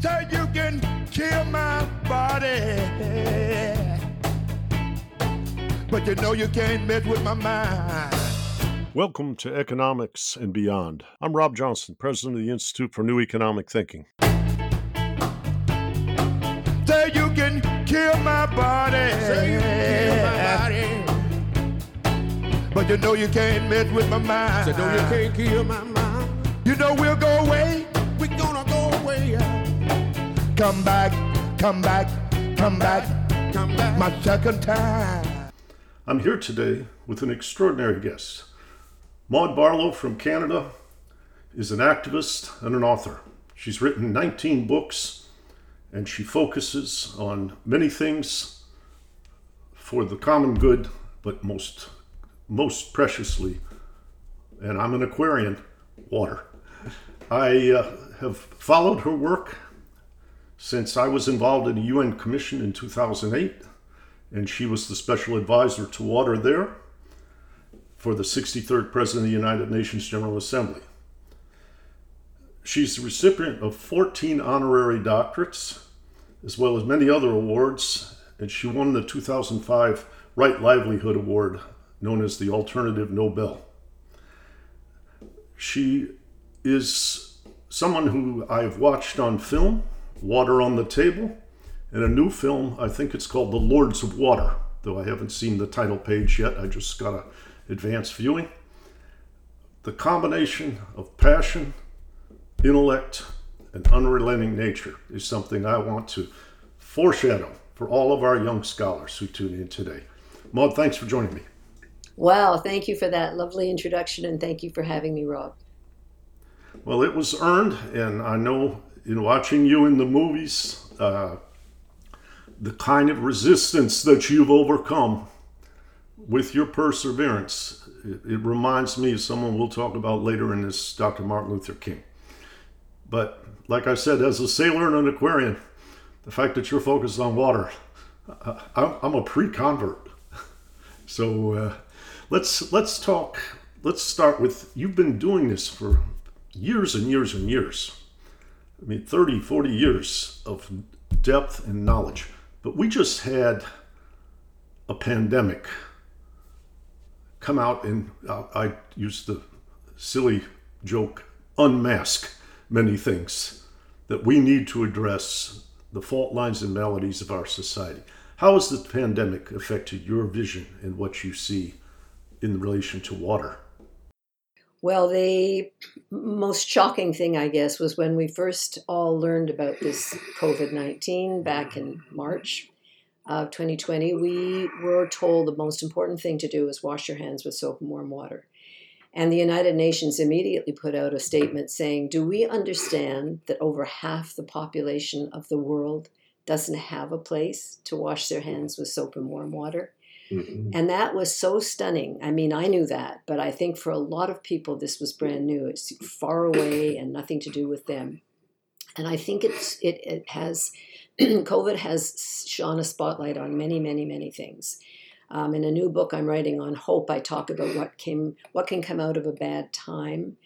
Say you can kill my body. But you know you can't mess with my mind. Welcome to Economics and Beyond. I'm Rob Johnson, president of the Institute for New Economic Thinking. Say you can kill my body. Say you can kill my body. But you know you can't mess with my mind. Say no, you can't kill my mind. You know we'll go away. Come back, come back, come back. Come back. My second time. I'm here today with an extraordinary guest. Maud Barlow from Canada is an activist and an author. She's written 19 books and she focuses on many things for the common good, but most most preciously, and I'm an Aquarian, water. I uh, have followed her work since I was involved in a UN commission in 2008, and she was the special advisor to water there for the 63rd President of the United Nations General Assembly. She's the recipient of 14 honorary doctorates, as well as many other awards, and she won the 2005 Right Livelihood Award, known as the Alternative Nobel. She is someone who I've watched on film, Water on the Table, and a new film, I think it's called The Lords of Water, though I haven't seen the title page yet. I just got a advanced viewing. The combination of passion, intellect, and unrelenting nature is something I want to foreshadow for all of our young scholars who tune in today. Maud, thanks for joining me. Wow, thank you for that lovely introduction and thank you for having me, Rob. Well, it was earned, and I know in watching you in the movies, uh, the kind of resistance that you've overcome with your perseverance, it, it, reminds me of someone we'll talk about later in this, Dr. Martin Luther King. But like I said, as a sailor and an Aquarian, the fact that you're focused on water, I, I'm a pre-convert. So uh, let's let's talk. Let's start with you've been doing this for years and years and years. I mean, 30, 40 years of depth and knowledge. But we just had a pandemic come out and uh, I use the silly joke unmask many things that we need to address the fault lines and maladies of our society. How has the pandemic affected your vision and what you see in relation to water? Well, the most shocking thing, I guess, was when we first all learned about this COVID 19 back in March of 2020. We were told the most important thing to do is wash your hands with soap and warm water. And the United Nations immediately put out a statement saying, Do we understand that over half the population of the world doesn't have a place to wash their hands with soap and warm water? Mm-hmm. And that was so stunning. I mean, I knew that, but I think for a lot of people, this was brand new. It's far away and nothing to do with them. And I think it's it, it has COVID has shone a spotlight on many, many, many things. Um, in a new book I'm writing on hope, I talk about what came, what can come out of a bad time.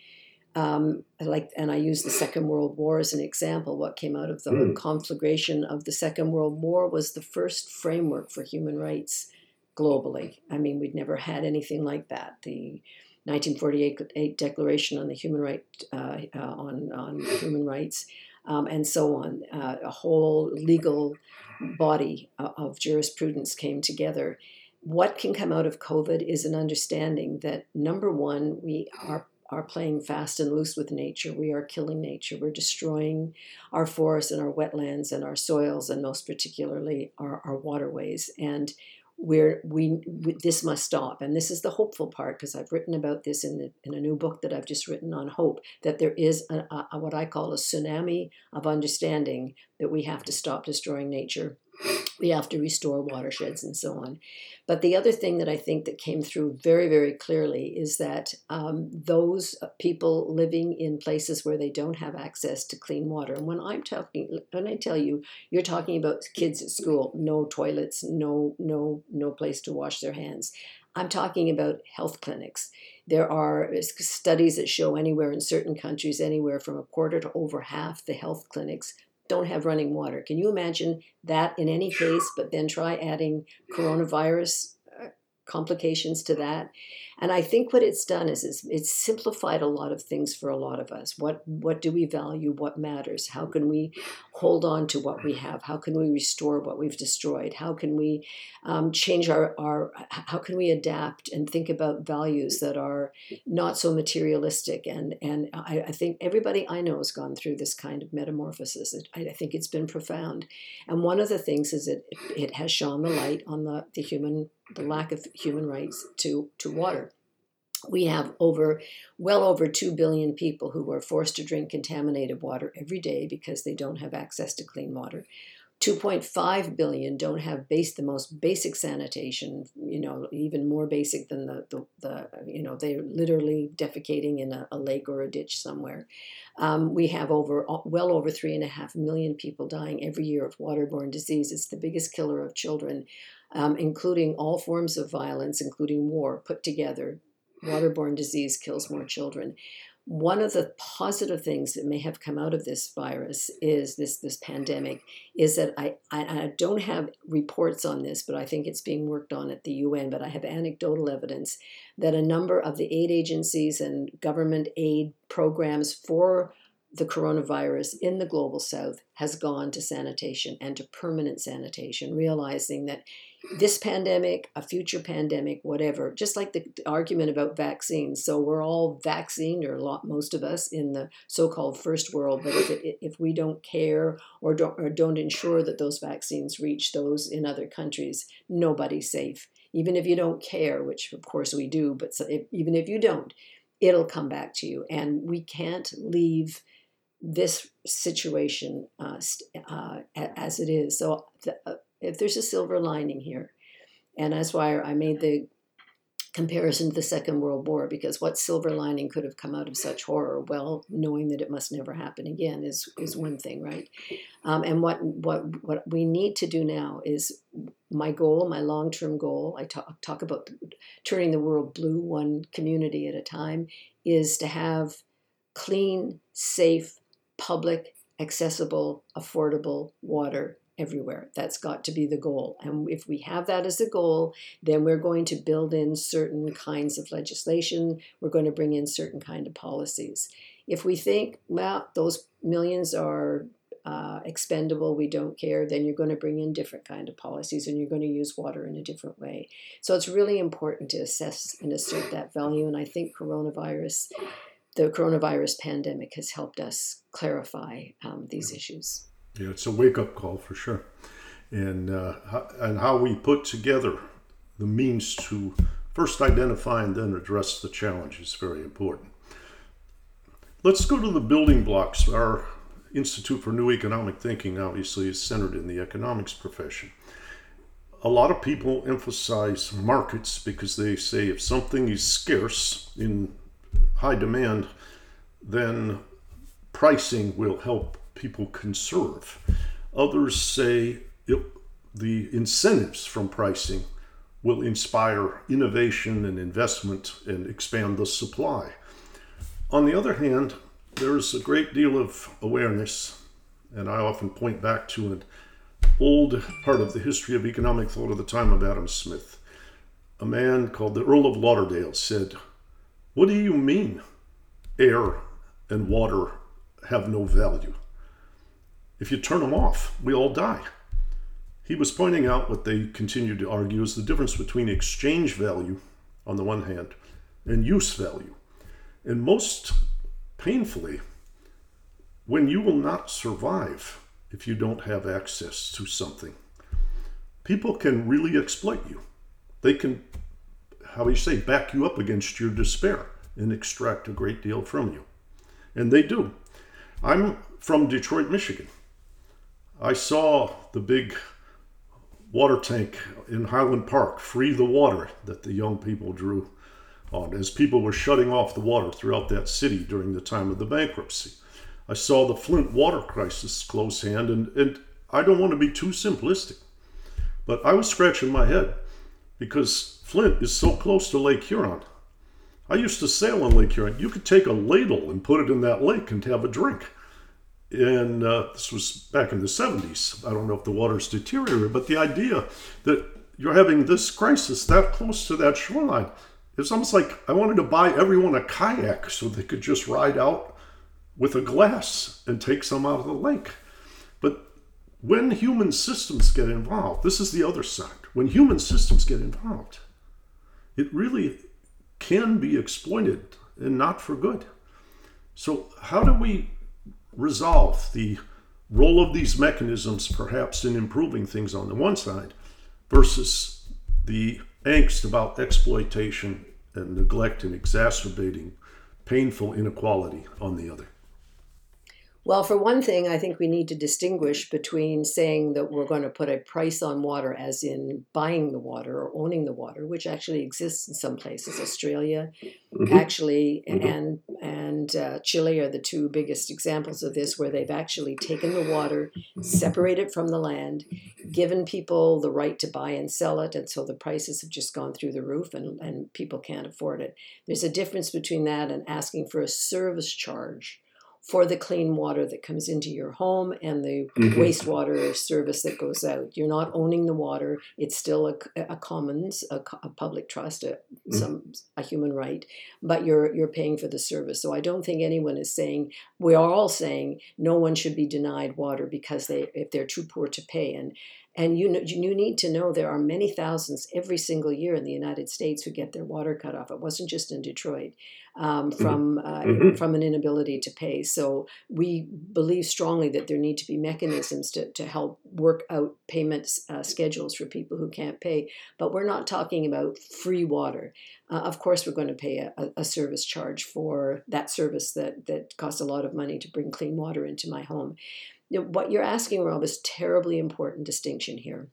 Um, like, and I use the Second World War as an example. What came out of the mm. conflagration of the Second World War was the first framework for human rights globally. I mean, we'd never had anything like that. The 1948 Declaration on the Human Right uh, uh, on, on Human Rights, um, and so on. Uh, a whole legal body of jurisprudence came together. What can come out of COVID is an understanding that number one, we are are playing fast and loose with nature. We are killing nature. We're destroying our forests and our wetlands and our soils, and most particularly our, our waterways. And where we, we, this must stop. And this is the hopeful part because i've written about this in, the, in a new book that i've just written on hope that there is a, a, what i call a tsunami of understanding that we have to stop destroying nature we have to restore watersheds and so on. But the other thing that I think that came through very, very clearly is that um, those people living in places where they don't have access to clean water, and when I'm talking, when I tell you, you're talking about kids at school, no toilets, no, no, no place to wash their hands. I'm talking about health clinics. There are studies that show anywhere in certain countries, anywhere from a quarter to over half the health clinics don't have running water. Can you imagine that in any case? But then try adding coronavirus uh, complications to that. And I think what it's done is it's, it's simplified a lot of things for a lot of us. What what do we value? What matters? How can we hold on to what we have? How can we restore what we've destroyed? How can we um, change our, our how can we adapt and think about values that are not so materialistic? And and I, I think everybody I know has gone through this kind of metamorphosis. I, I think it's been profound. And one of the things is it, it has shone the light on the, the human the lack of human rights to to water we have over well over 2 billion people who are forced to drink contaminated water every day because they don't have access to clean water. 2.5 billion don't have base the most basic sanitation you know even more basic than the, the, the you know they're literally defecating in a, a lake or a ditch somewhere. Um, we have over well over three and a half million people dying every year of waterborne disease. It's the biggest killer of children um, including all forms of violence including war put together waterborne disease kills more children. One of the positive things that may have come out of this virus is this this pandemic is that I, I, I don't have reports on this, but I think it's being worked on at the UN. But I have anecdotal evidence that a number of the aid agencies and government aid programs for the coronavirus in the global south has gone to sanitation and to permanent sanitation, realizing that this pandemic, a future pandemic, whatever, just like the, argument about vaccines. So we're all vaccinated, or lot, most of us, in the so-called first world. But if it, if we don't care or don't or don't ensure that those vaccines reach those in other countries, nobody's safe. Even if you don't care, which of course we do, but so if, even if you don't, it'll come back to you, and we can't leave this situation uh, uh, as it is. So the, uh, if there's a silver lining here, and that's why I made the comparison to the Second World War, because what silver lining could have come out of such horror? Well, knowing that it must never happen again is is one thing, right? Um, and what what what we need to do now is my goal, my long term goal. I talk talk about turning the world blue, one community at a time, is to have clean, safe public, accessible, affordable water everywhere. That's got to be the goal. And if we have that as a goal, then we're going to build in certain kinds of legislation. We're going to bring in certain kind of policies. If we think, well, those millions are uh, expendable, we don't care, then you're going to bring in different kind of policies and you're going to use water in a different way. So it's really important to assess and assert that value. And I think coronavirus the coronavirus pandemic has helped us clarify um, these issues. Yeah, it's a wake up call for sure. And, uh, and how we put together the means to first identify and then address the challenge is very important. Let's go to the building blocks. Our Institute for New Economic Thinking obviously is centered in the economics profession. A lot of people emphasize markets because they say if something is scarce in high demand, then pricing will help people conserve. Others say it, the incentives from pricing will inspire innovation and investment and expand the supply. On the other hand, there's a great deal of awareness, and I often point back to an old part of the history of economic thought of the time of Adam Smith. A man called the Earl of Lauderdale said, what do you mean air and water have no value? If you turn them off, we all die. He was pointing out what they continue to argue is the difference between exchange value on the one hand and use value. And most painfully, when you will not survive if you don't have access to something, people can really exploit you. They can how you say, back you up against your despair and extract a great deal from you. And they do. I'm from Detroit, Michigan. I saw the big water tank in Highland Park free the water that the young people drew on as people were shutting off the water throughout that city during the time of the bankruptcy. I saw the Flint water crisis close hand, and, and I don't want to be too simplistic, but I was scratching my head because Flint is so close to Lake Huron. I used to sail on Lake Huron. You could take a ladle and put it in that lake and have a drink. And uh, this was back in the 70s. I don't know if the water's deteriorated, but the idea that you're having this crisis that close to that shoreline, it's almost like I wanted to buy everyone a kayak so they could just ride out with a glass and take some out of the lake. But when human systems get involved, this is the other side. When human systems get involved, it really can be exploited and not for good. So, how do we resolve the role of these mechanisms, perhaps in improving things on the one side, versus the angst about exploitation and neglect and exacerbating painful inequality on the other? Well, for one thing, I think we need to distinguish between saying that we're going to put a price on water, as in buying the water or owning the water, which actually exists in some places. Australia, mm-hmm. actually, mm-hmm. and and uh, Chile are the two biggest examples of this, where they've actually taken the water, separated from the land, given people the right to buy and sell it, and so the prices have just gone through the roof, and and people can't afford it. There's a difference between that and asking for a service charge for the clean water that comes into your home and the mm-hmm. wastewater service that goes out. You're not owning the water; it's still a, a commons, a, a, public trust, a, mm-hmm. some a human right, but you're you're paying for the service. So I don't think anyone is saying we are all saying no one should be denied water because they if they're too poor to pay and and you know, you need to know there are many thousands every single year in the United States who get their water cut off. It wasn't just in Detroit um, mm-hmm. from uh, mm-hmm. from an inability to pay. So we believe strongly that there need to be mechanisms to, to help work out payment uh, schedules for people who can't pay. But we're not talking about free water. Uh, of course, we're going to pay a, a, service charge for that service that that costs a lot of money to bring clean water into my home what you're asking, Rob, is terribly important distinction here.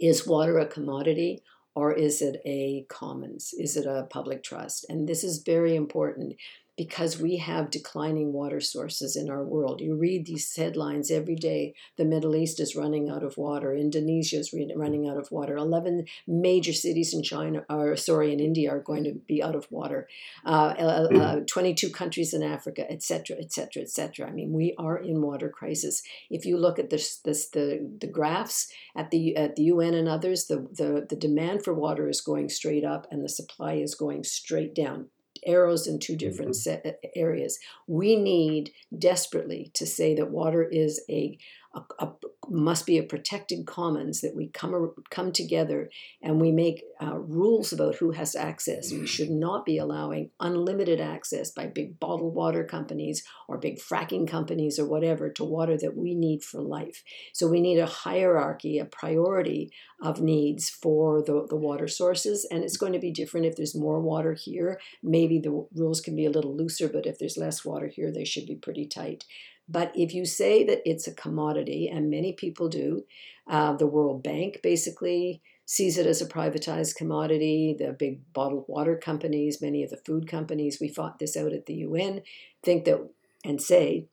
Is water a commodity or is it a commons? Is it a public trust? And this is very important because we have declining water sources in our world. You read these headlines every day. The Middle East is running out of water. Indonesia is running out of water. 11 major cities in China, or sorry, in India are going to be out of water. Uh, uh, uh, 22 countries in Africa, etc., etc., etc. I mean, we are in water crisis. If you look at this, this the, the graphs at the at the UN and others, the, the, the demand for water is going straight up and the supply is going straight down arrows in two different mm-hmm. areas. We need desperately to say that water is a a, a, must be a protected commons that we come come together and we make uh, rules about who has access. We should not be allowing unlimited access by big bottled water companies or big fracking companies or whatever to water that we need for life. So we need a hierarchy, a priority of needs for the, the water sources, and it's going to be different if there's more water here. Maybe the rules can be a little looser, but if there's less water here, they should be pretty tight. But if you say that it's a commodity, and many people do, uh, the World Bank basically sees it as a privatized commodity. The big bottled water companies, many of the food companies, we fought this out at the UN, think that and say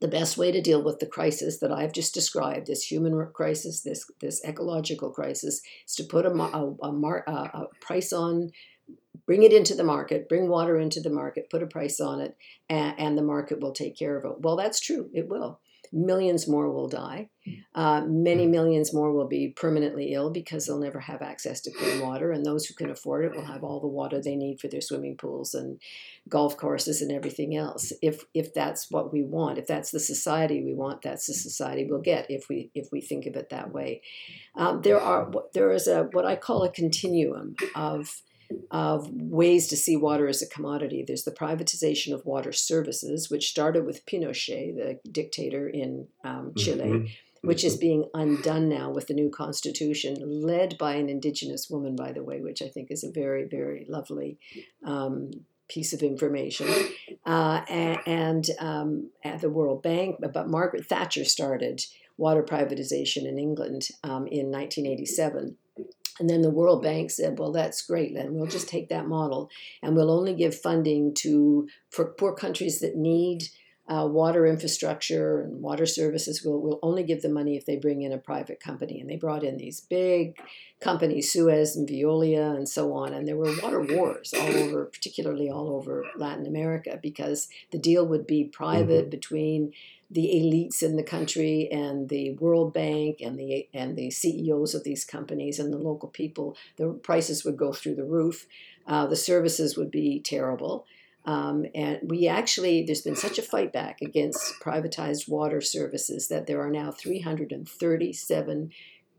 the best way to deal with the crisis that I've just described, this human crisis, this this ecological crisis, is to put a, a, a, a price on bring it into the market, bring water into the market, put a price on it, and, and, the market will take care of it. Well, that's true, it will. Millions more will die. Uh, many millions more will be permanently ill because they'll never have access to clean water. And those who can afford it will have all the water they need for their swimming pools and golf courses and everything else. If if that's what we want, if that's the society we want, that's the society we'll get. If we if we think of it that way, um, there are there is a what I call a continuum of of ways to see water as a commodity. There's the privatization of water services, which started with Pinochet, the dictator in um, Chile. Mm-hmm. Which is mm-hmm. being undone now with the new constitution, led by an indigenous woman, by the way, which I think is a very, very lovely um, piece of information. Uh, and, and um, at the World Bank, but Margaret Thatcher started water privatization in England um, in 1987. And then the World Bank said, well, that's great. Then we'll just take that model and we'll only give funding to for poor countries that need uh, water infrastructure and water services. We'll, we'll only give the money if they bring in a private company. And they brought in these big companies, Suez and Veolia and so on. And there were water wars all over, particularly all over Latin America, because the deal would be private mm-hmm. between the elites in the country and the World Bank and the and the CEOs of these companies and the local people, the prices would go through the roof. Uh, the services would be terrible. Um, and we actually, there's been such a fight back against privatized water services that there are now 337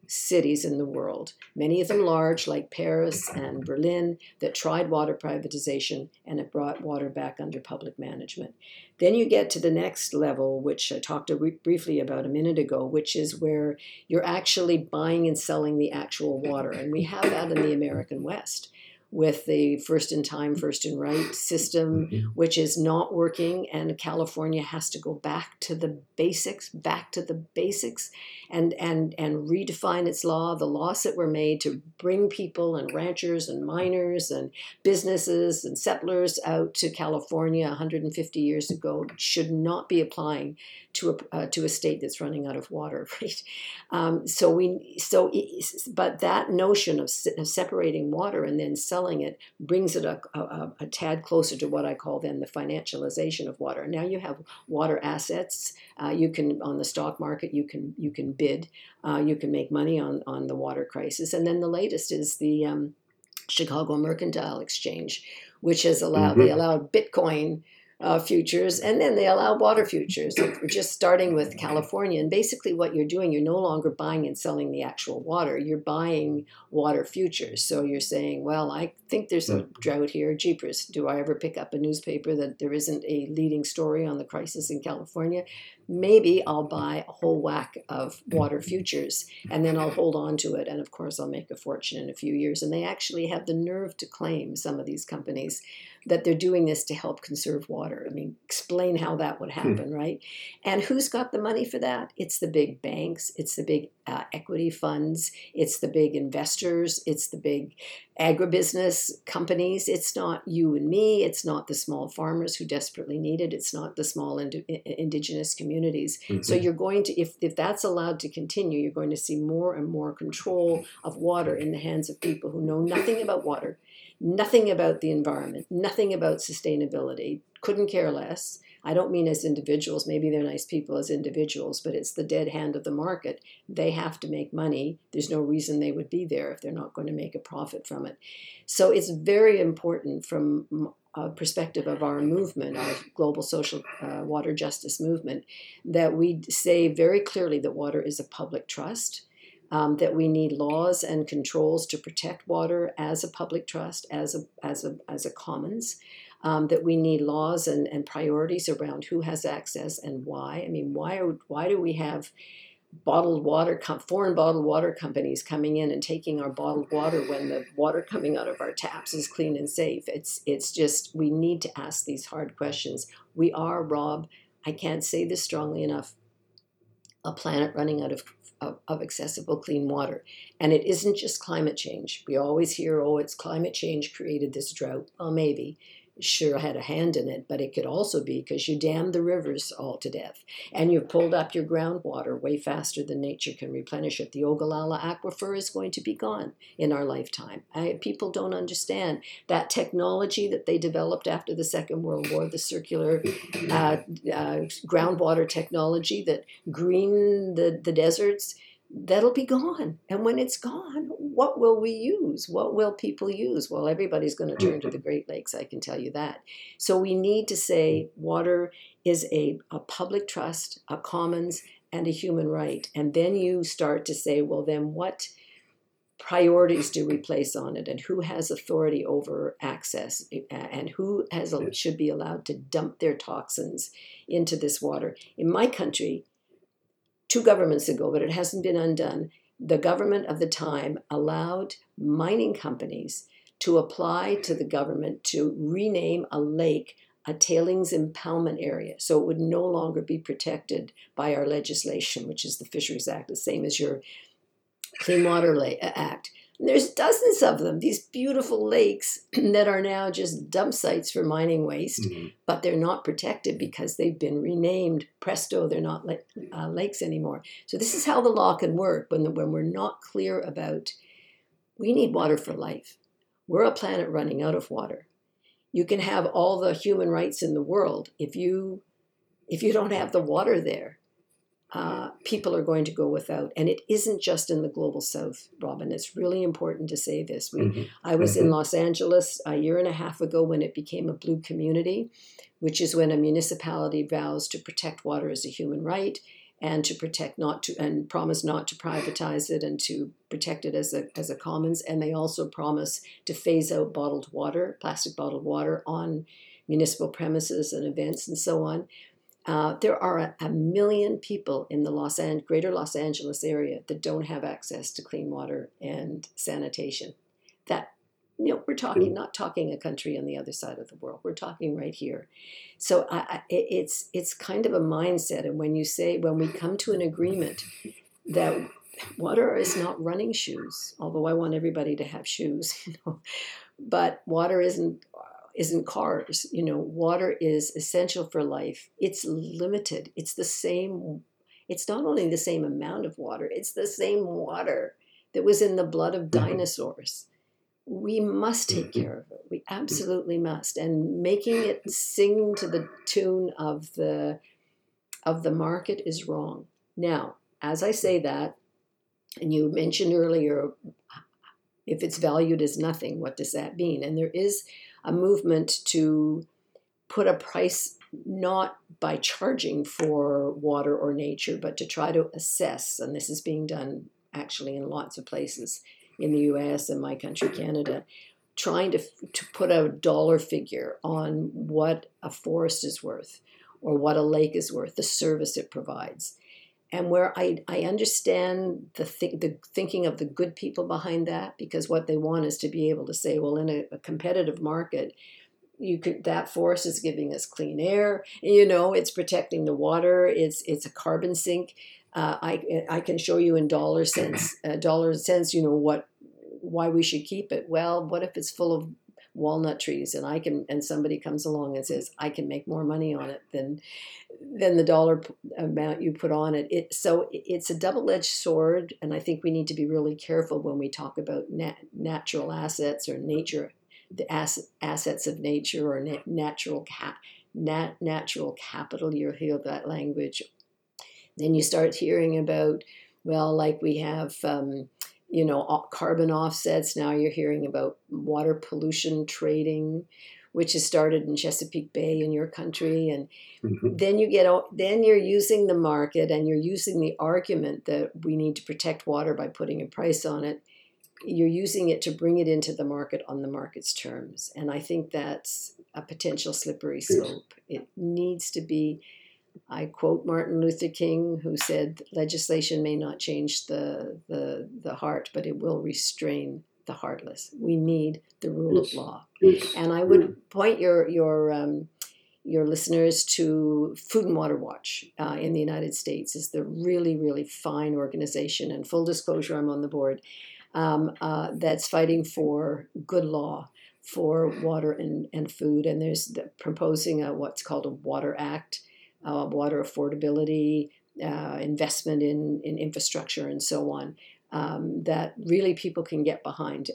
cities in the world, many of them large, like Paris and Berlin, that tried water privatization and have brought water back under public management. Then you get to the next level, which I talked briefly about a minute ago, which is where you're actually buying and selling the actual water. And we have that in the American West with the first in time, first in right system, mm-hmm. which is not working. And California has to go back to the basics, back to the basics, and, and, and redefine its law. The laws that were made to bring people and ranchers and miners and businesses and settlers out to California 150 years ago should not be applying to a uh, to a state that's running out of water, right? Um, so we so but that notion of, of, separating water and then selling it brings it a, a, a, tad closer to what I call then the financialization of water. Now you have water assets. Uh, you can on the stock market you can you can bid. Uh, you can make money on on the water crisis. And then the latest is the um, Chicago Mercantile Exchange, which has allowed mm-hmm. they allowed Bitcoin uh, futures, and then they allow water futures. We're just starting with California, and basically what you're doing, you're no longer buying and selling the actual water. You're buying water futures. So you're saying, well, I think there's a drought here. Jeepers, do I ever pick up a newspaper that there isn't a leading story on the crisis in California? Maybe I'll buy a whole whack of water futures, and then I'll hold on to it, and of course I'll make a fortune in a few years. And they actually have the nerve to claim some of these companies that they're doing this to help conserve water. I mean, explain how that would hmm. happen, hmm. right? And who's got the money for that? It's the big banks, it's the big uh, equity funds, it's the big investors, it's the big agribusiness companies. It's not you and me, it's not the small farmers who desperately need it, it's not the small ind- indigenous communities. Mm-hmm. So you're going to, if, if that's allowed to continue, you're going to see more and more control of water in the hands of people who know nothing about water nothing about the environment, nothing about sustainability, couldn't care less. I don't mean as individuals, maybe they're nice people as individuals, but it's the dead hand of the market. They have to make money. There's no reason they would be there if they're not going to make a profit from it. So it's very important from a perspective of our movement, our global social uh, water justice movement, that we say very clearly that water is a public trust um, that we need laws and controls to protect water as a public trust, as a, as a, as a commons, um, that we need laws and, and priorities around who has access and why. I mean, why, why do we have bottled water, foreign bottled water companies coming in and taking our bottled water when the water coming out of our taps is clean and safe? It's, it's just, we need to ask these hard questions. We are, Rob, I can't say this strongly enough, a planet running out of of, of accessible clean water. And it isn't just climate change. We always hear, oh, it's climate change created this drought. Well, maybe sure had a hand in it, but it could also be because you dammed the rivers all to death and you've pulled up your groundwater way faster than nature can replenish it. The Ogallala Aquifer is going to be gone in our lifetime. I, people don't understand that technology that they developed after the Second World War, the circular uh, uh, groundwater technology that greened the, the deserts that'll be gone. And when it's gone, what will we use? What will people use? Well, everybody's going to turn to mm-hmm. the Great Lakes, I can tell you that. So we need to say mm-hmm. water is a, a public trust, a commons, and a human right. And then you start to say, well, then what priorities do we place on it and who has authority over access and who has should be allowed to dump their toxins into this water in my country two governments ago, but it hasn't been undone. The government of the time allowed mining companies to apply to the government to rename a lake a tailings impoundment area. So it would no longer be protected by our legislation, which is the Fisheries Act, the same as your Clean Water Act. There's dozens of them, these beautiful lakes that are now just dump sites for mining waste, mm-hmm. but they're not protected because they've been renamed. Presto, they're not uh, lakes anymore. So this is how the law can work when, the, when we're not clear about we need water for life. We're a planet running out of water. You can have all the human rights in the world if you if you don't have the water there, uh, people are going to go without. And it isn't just in the global south, Robin. It's really important to say this. We, Mhm. I was in Mhm. Los Angeles a year and a half ago when it became a blue community, which is when a municipality vows to protect water as a human right and to protect not to and promise not to privatize it and to protect it as a as a commons and they also promise to phase out bottled water plastic bottled water on municipal premises and events and so on uh, there are a, a million people in the Los An- greater Los Angeles area that don't have access to clean water and sanitation. That you know, we're talking not talking a country on the other side of the world. We're talking right here. So I, I, it's it's kind of a mindset. And when you say when we come to an agreement that water is not running shoes, although I want everybody to have shoes, you know, but water isn't isn't cars. You know, water is essential for life. It's limited. It's the same. It's not only the same amount of water. It's the same water that was in the blood of mm-hmm. dinosaurs. We must take mm-hmm. care of it. We mm-hmm. absolutely must. And making it sing to the tune of the of the market is wrong. Now, as I say that, and you mentioned earlier, if it's valued as nothing, what does that mean? And there is a movement to put a price not by charging for water or nature, but to try to assess, and this is being done actually in lots of places in the US and my country, Canada, trying to, to put a dollar figure on what a forest is worth or what a lake is worth, the service it provides. And where I, I understand the, th- the thinking of the good people behind that, because what they want is to be able to say, well, in a, a competitive market, you could that forest is giving us clean air. You know, it's protecting the water. It's it's a carbon sink. Uh, I I can show you in dollar cents, uh, dollar cents. You know what, why we should keep it. Well, what if it's full of walnut trees and I can and somebody comes along and says I can make more money on it than than the dollar amount you put on it. It so it's a double-edged sword, and I think we need to be really careful when we talk about nat- natural assets or nature, the ass- assets of nature or na- natural ca- nat- natural capital. you'll hear that language. Then you start hearing about well, like we have. Um, you know, carbon offsets. Now you're hearing about water pollution trading, which has started in Chesapeake Bay in your country, and Mhm. then you get then you're using the market and you're using the argument that we need to protect water by putting a price on it. You're using it to bring it into the market on the market's terms, and I think that's a potential slippery slope. It needs to be. I quote Martin Luther King, who said, "Legislation may not change the the the heart, but it will restrain the heartless." We need the rule Yes. of law. Yes. And I would point your your um, your listeners to Food and Water Watch uh, in the United States is the really really fine organization. And full disclosure, I'm on the board um, uh, that's fighting for good law for water and, and food. And there's the, proposing a, what's called a Water Act, uh, water affordability, uh, investment in in infrastructure, and so on. Um, that really people can get behind.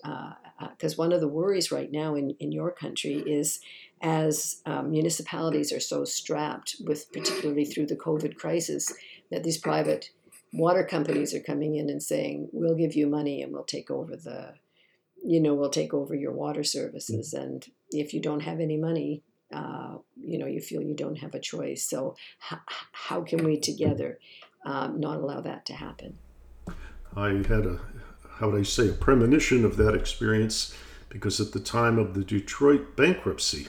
Because one of the worries right now in, in your country is as um, municipalities are so strapped with, particularly through the COVID crisis, that these private water companies are coming in and saying, we'll give you money and we'll take over the, you know, we'll take over your water services. And if you don't have any money, uh, you know, you feel you don't have a choice. So, h- how can we together um, not allow that to happen? I had a, how would I say, a premonition of that experience because at the time of the Detroit bankruptcy,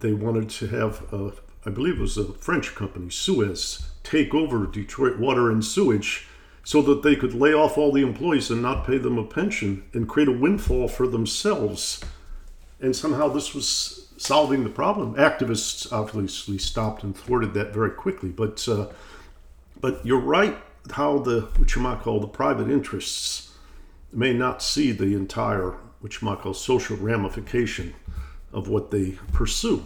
they wanted to have, a, I believe it was a French company, Suez, take over Detroit Water and Sewage so that they could lay off all the employees and not pay them a pension and create a windfall for themselves. And somehow this was solving the problem. Activists obviously stopped and thwarted that very quickly, but uh, but you're right how the what you might call the private interests may not see the entire what you might call social ramification of what they pursue.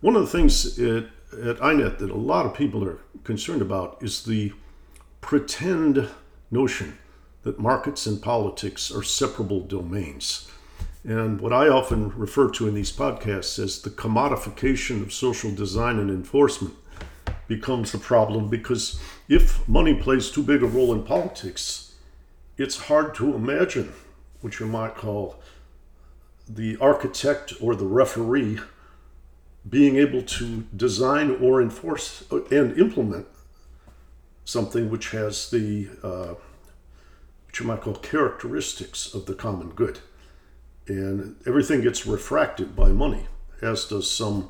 One of the things at, at INET that a lot of people are concerned about is the pretend notion that markets and politics are separable domains. And what I often refer to in these podcasts as the commodification of social design and enforcement becomes the problem because if money plays too big a role in politics, it's hard to imagine what you might call the architect or the referee being able to design or enforce and implement something which has the uh, what you might call characteristics of the common good and everything gets refracted by money as does some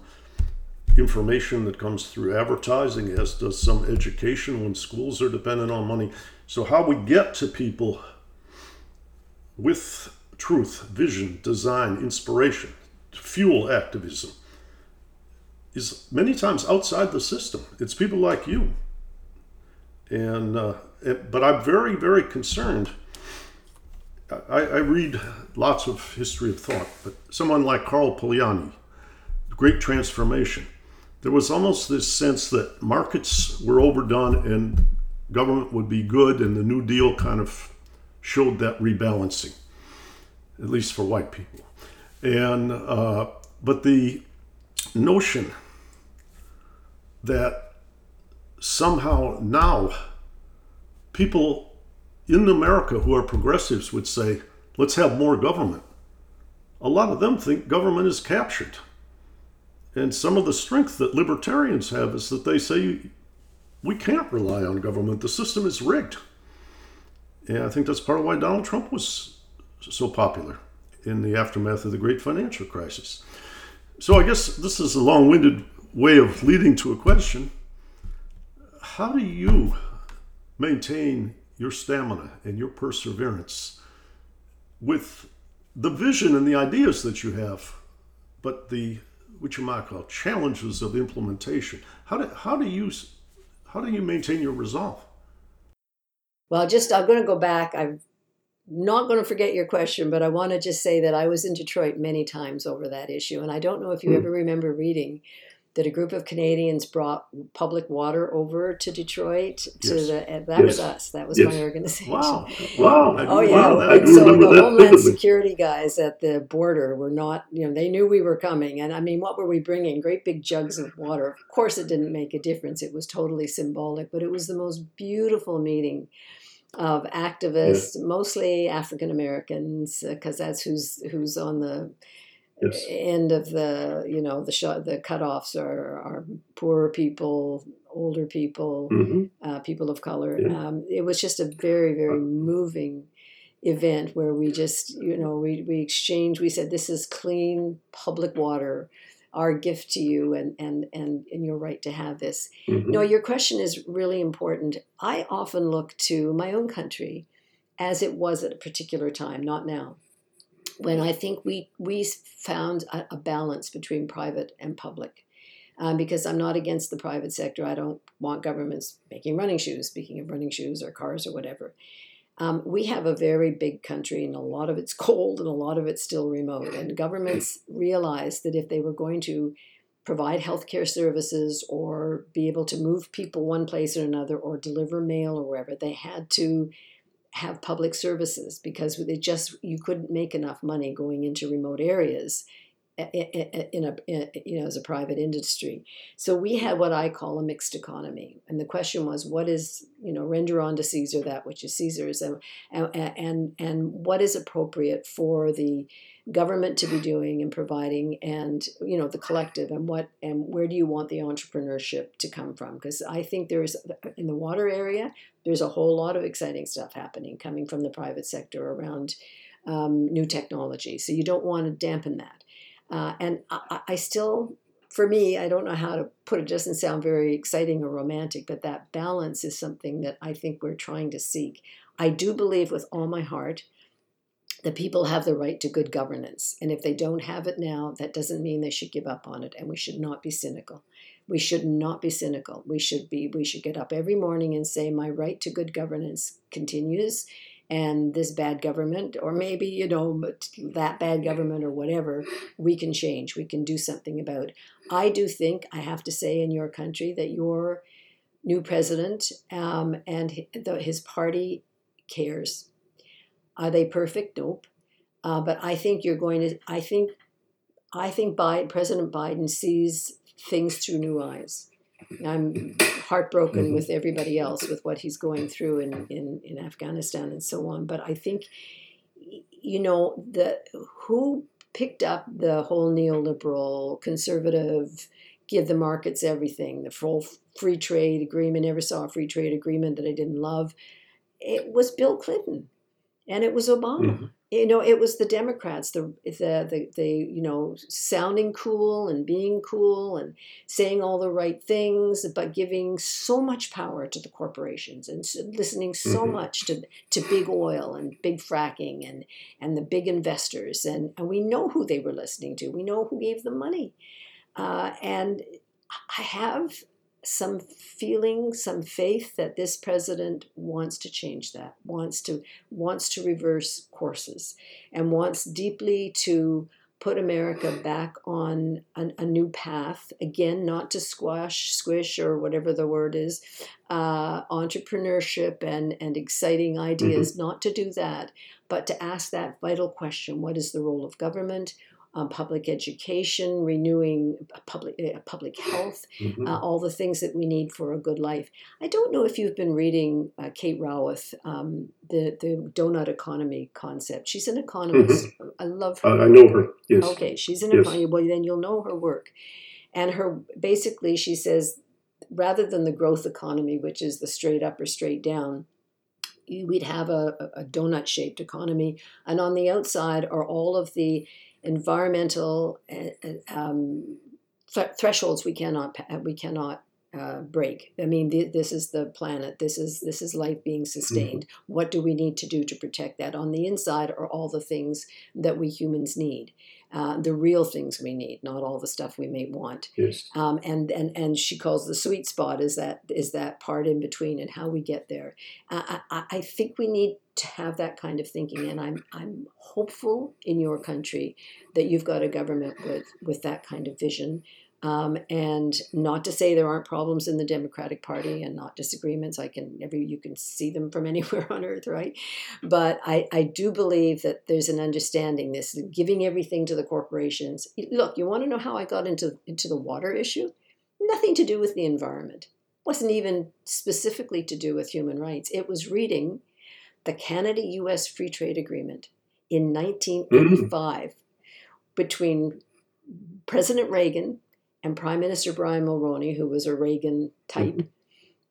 information that comes through advertising as does some education when schools are dependent on money so how we get to people with truth vision design inspiration fuel activism is many times outside the system. It's people like you. And, uh, it, but I'm very, very concerned. I, I, read lots of history of thought, but someone like Karl Polanyi, Great Transformation, there was almost this sense that markets were overdone and government would be good, and the New Deal kind of showed that rebalancing, at least for white people. And uh, but the notion that somehow now people in America who are progressives would say, let's have more government. A lot of them think government is captured. And some of the strength that libertarians have is that they say we can't rely on government. The system is rigged. And I think that's part of why Donald Trump was so popular in the aftermath of the great financial crisis. So I guess this is a long winded way of leading to a question. How do you maintain your stamina and your perseverance with the vision and the ideas that you have, but the what you might call challenges of implementation? How do, how do you how do you maintain your resolve? Well, just I'm going to go back. I'm not going to forget your question, but I want to just say that I was in Detroit many times over that issue, and I don't know if you mm. ever remember reading that a group of Canadians brought public water over to Detroit. To yes. the that yes. was us. That was yes. my organization. Wow! Wow! Oh yeah. Wow. And so the Homeland Security guys at the border were not. You know, they knew we were coming, and I mean, what were we bringing? Great big jugs of water. Of course, it didn't make a difference. It was totally symbolic, but it was the most beautiful meeting of activists, yeah. mostly African Americans, because uh, that's who's who's on the yes. end of the you know the shot the cutoffs are are poorer people older people mm-hmm. uh, people of color yeah. um, it was just a very very moving event where we just you know we, we exchanged we said this is clean public water our gift to you and and and, and your right to have this mm-hmm. no your question is really important i often look to my own country as it was at a particular time not now when I think we we found a, a balance between private and public. Um, because I'm not against the private sector. I don't want governments making running shoes, speaking of running shoes or cars or whatever. Um, we have a very big country and a lot of it's cold and a lot of it's still remote. And governments realized that if they were going to provide healthcare services or be able to move people one place or another or deliver mail or wherever, they had to have public services because they just you couldn't make enough money going into remote areas in a in, you know as a private industry. So we had what i call a mixed economy. And the question was what is you know render unto caesar that which is caesar's and and and, and what is appropriate for the government to be doing and providing and you know the collective? And what and where do you want the entrepreneurship to come from? Because i think there's in the water area there's a whole lot of exciting stuff happening coming from the private sector around um, new technology. So you don't want to dampen that uh, and I, I still for me, I don't know how to put it. Doesn't sound very exciting or romantic, but that balance is something that I think we're trying to seek. I do believe with all my heart that people have the right to good governance. And if they don't have it now, that doesn't mean they should give up on it. And we should not be cynical. We should not be cynical. We should be we should get up every morning and say my right to good governance continues and this bad government or maybe you know that bad government or whatever we can change we can do something about i do think i have to say in your country that your new president um, and his party cares are they perfect? Nope. Uh, but I think you're going to. I think, I think Biden, President Biden sees things through new eyes. I'm heartbroken Mhm. with everybody else with what he's going through in, in, in Afghanistan and so on. But I think, you know, the who picked up the whole neoliberal, conservative, give the markets everything, the full free trade agreement, never saw a free trade agreement that I didn't love. It was Bill Clinton and it was Obama. Mhm. You know, it was the Democrats, the, the the the you know sounding cool and being cool and saying all the right things, but giving so much power to the corporations and listening so Mhm. much to to big oil and big fracking and and the big investors and and we know who they were listening to. We know who gave them money, uh, and I have some feeling, some faith that this president wants to change that, wants to wants to reverse courses, and wants deeply to put America back on an, a new path. Again, not to squash, squish, or whatever the word is, uh, entrepreneurship and, and exciting ideas, not to do that, but to ask that vital question what is the role of government? Um, public education, renewing public uh, public health, Mhm. uh, all the things that we need for a good life. I don't know if you've been reading uh, Kate Raworth, um, the the donut economy concept. She's an economist. I love her. I, I know her. Yes. Okay, she's an Yes. economy. Well, then you'll know her work. And her basically, she says, rather than the growth economy, which is the straight up or straight down, we'd have a, a donut shaped economy, and on the outside are all of the environmental uh, uh, um, th- thresholds we cannot we cannot uh, break. I mean, th- this is the planet. This is this is life being sustained. What do we need to do to protect that? On the inside are all the things that we humans need, uh, the real things we need, not all the stuff we may want. Yes. Um, and and and she calls the sweet spot is that is that part in between and how we get there. I, I, I think we need to have that kind of thinking, and I'm I'm hopeful in your country that you've got a government with with that kind of vision. Um, and not to say there aren't problems in the Democratic Party and not disagreements. I can every you can see them from anywhere on earth, right? But I, I do believe that there's an understanding. This giving everything to the corporations. Look, you want to know how I got into into the water issue? Nothing to do with the environment. wasn't even specifically to do with human rights. It was reading the Canada-U.S. Free Trade Agreement in 1985 between President Reagan and Prime Minister Brian Mulroney, who was a Reagan type. Mm-hmm.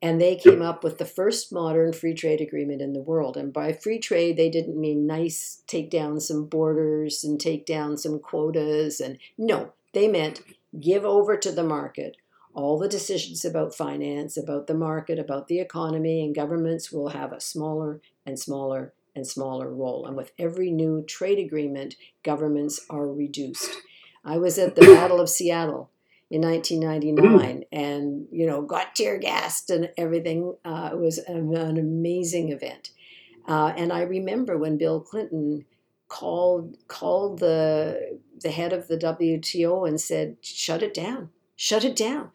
And they came up with the first modern free trade agreement in the world. And by free trade, they didn't mean nice, take down some borders and take down some quotas. And no, they meant give over to the market all the decisions about finance, about the market, about the economy, and governments will have a smaller and smaller and smaller role. And with every new trade agreement, governments are reduced. I was at the Battle of Seattle in 1999 and you know got tear gassed and everything uh, it was an, an amazing event. Uh, and i remember when bill clinton called called the the head of the wto and said shut it down. Shut it down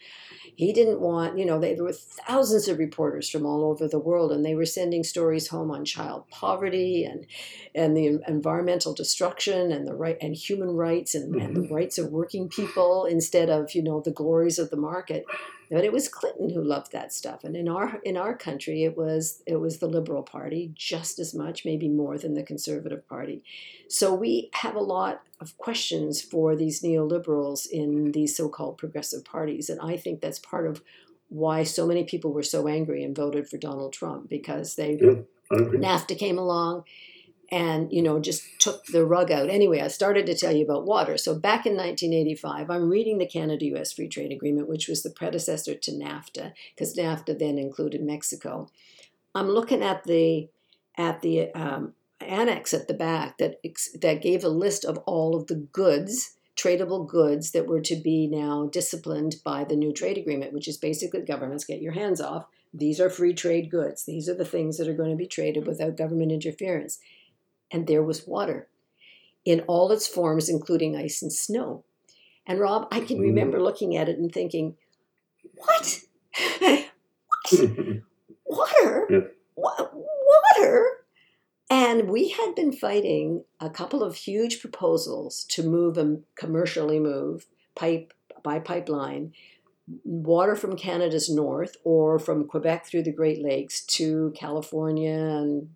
he didn't want you know they, there were thousands of reporters from all over the world and they were sending stories home on child poverty and and the environmental destruction and the right and human rights and, and the mm-hmm. rights of working people instead of you know the glories of the market but it was clinton who loved that stuff. And in our in our country it was it was the liberal party just as much maybe more than the conservative party. So we have a lot of questions for these neoliberals in these so-called progressive parties. And i think that's part of why so many people were so angry and voted for donald trump because they Yeah. NAFTA came along and you know just took the rug out. Anyway, I started to tell you about water. So back in 1985, I'm reading the Canada-U.S. Free Trade Agreement, which was the predecessor to NAFTA, because NAFTA then included Mexico. I'm looking at the at the um, annex at the back that that gave a list of all of the goods tradable goods that were to be now disciplined by the new trade agreement which is basically governments get your hands off these are free trade goods. These are the things that are going to be traded without government interference. And there was water in all its forms, including ice and snow. And Rob, I can Mm. remember looking at it and thinking, what? what? Water? Yeah. Wa- Water? And we had been fighting a couple of huge proposals to move and commercially move pipe by pipeline water from Canada's north or from Quebec through the Great Lakes to California and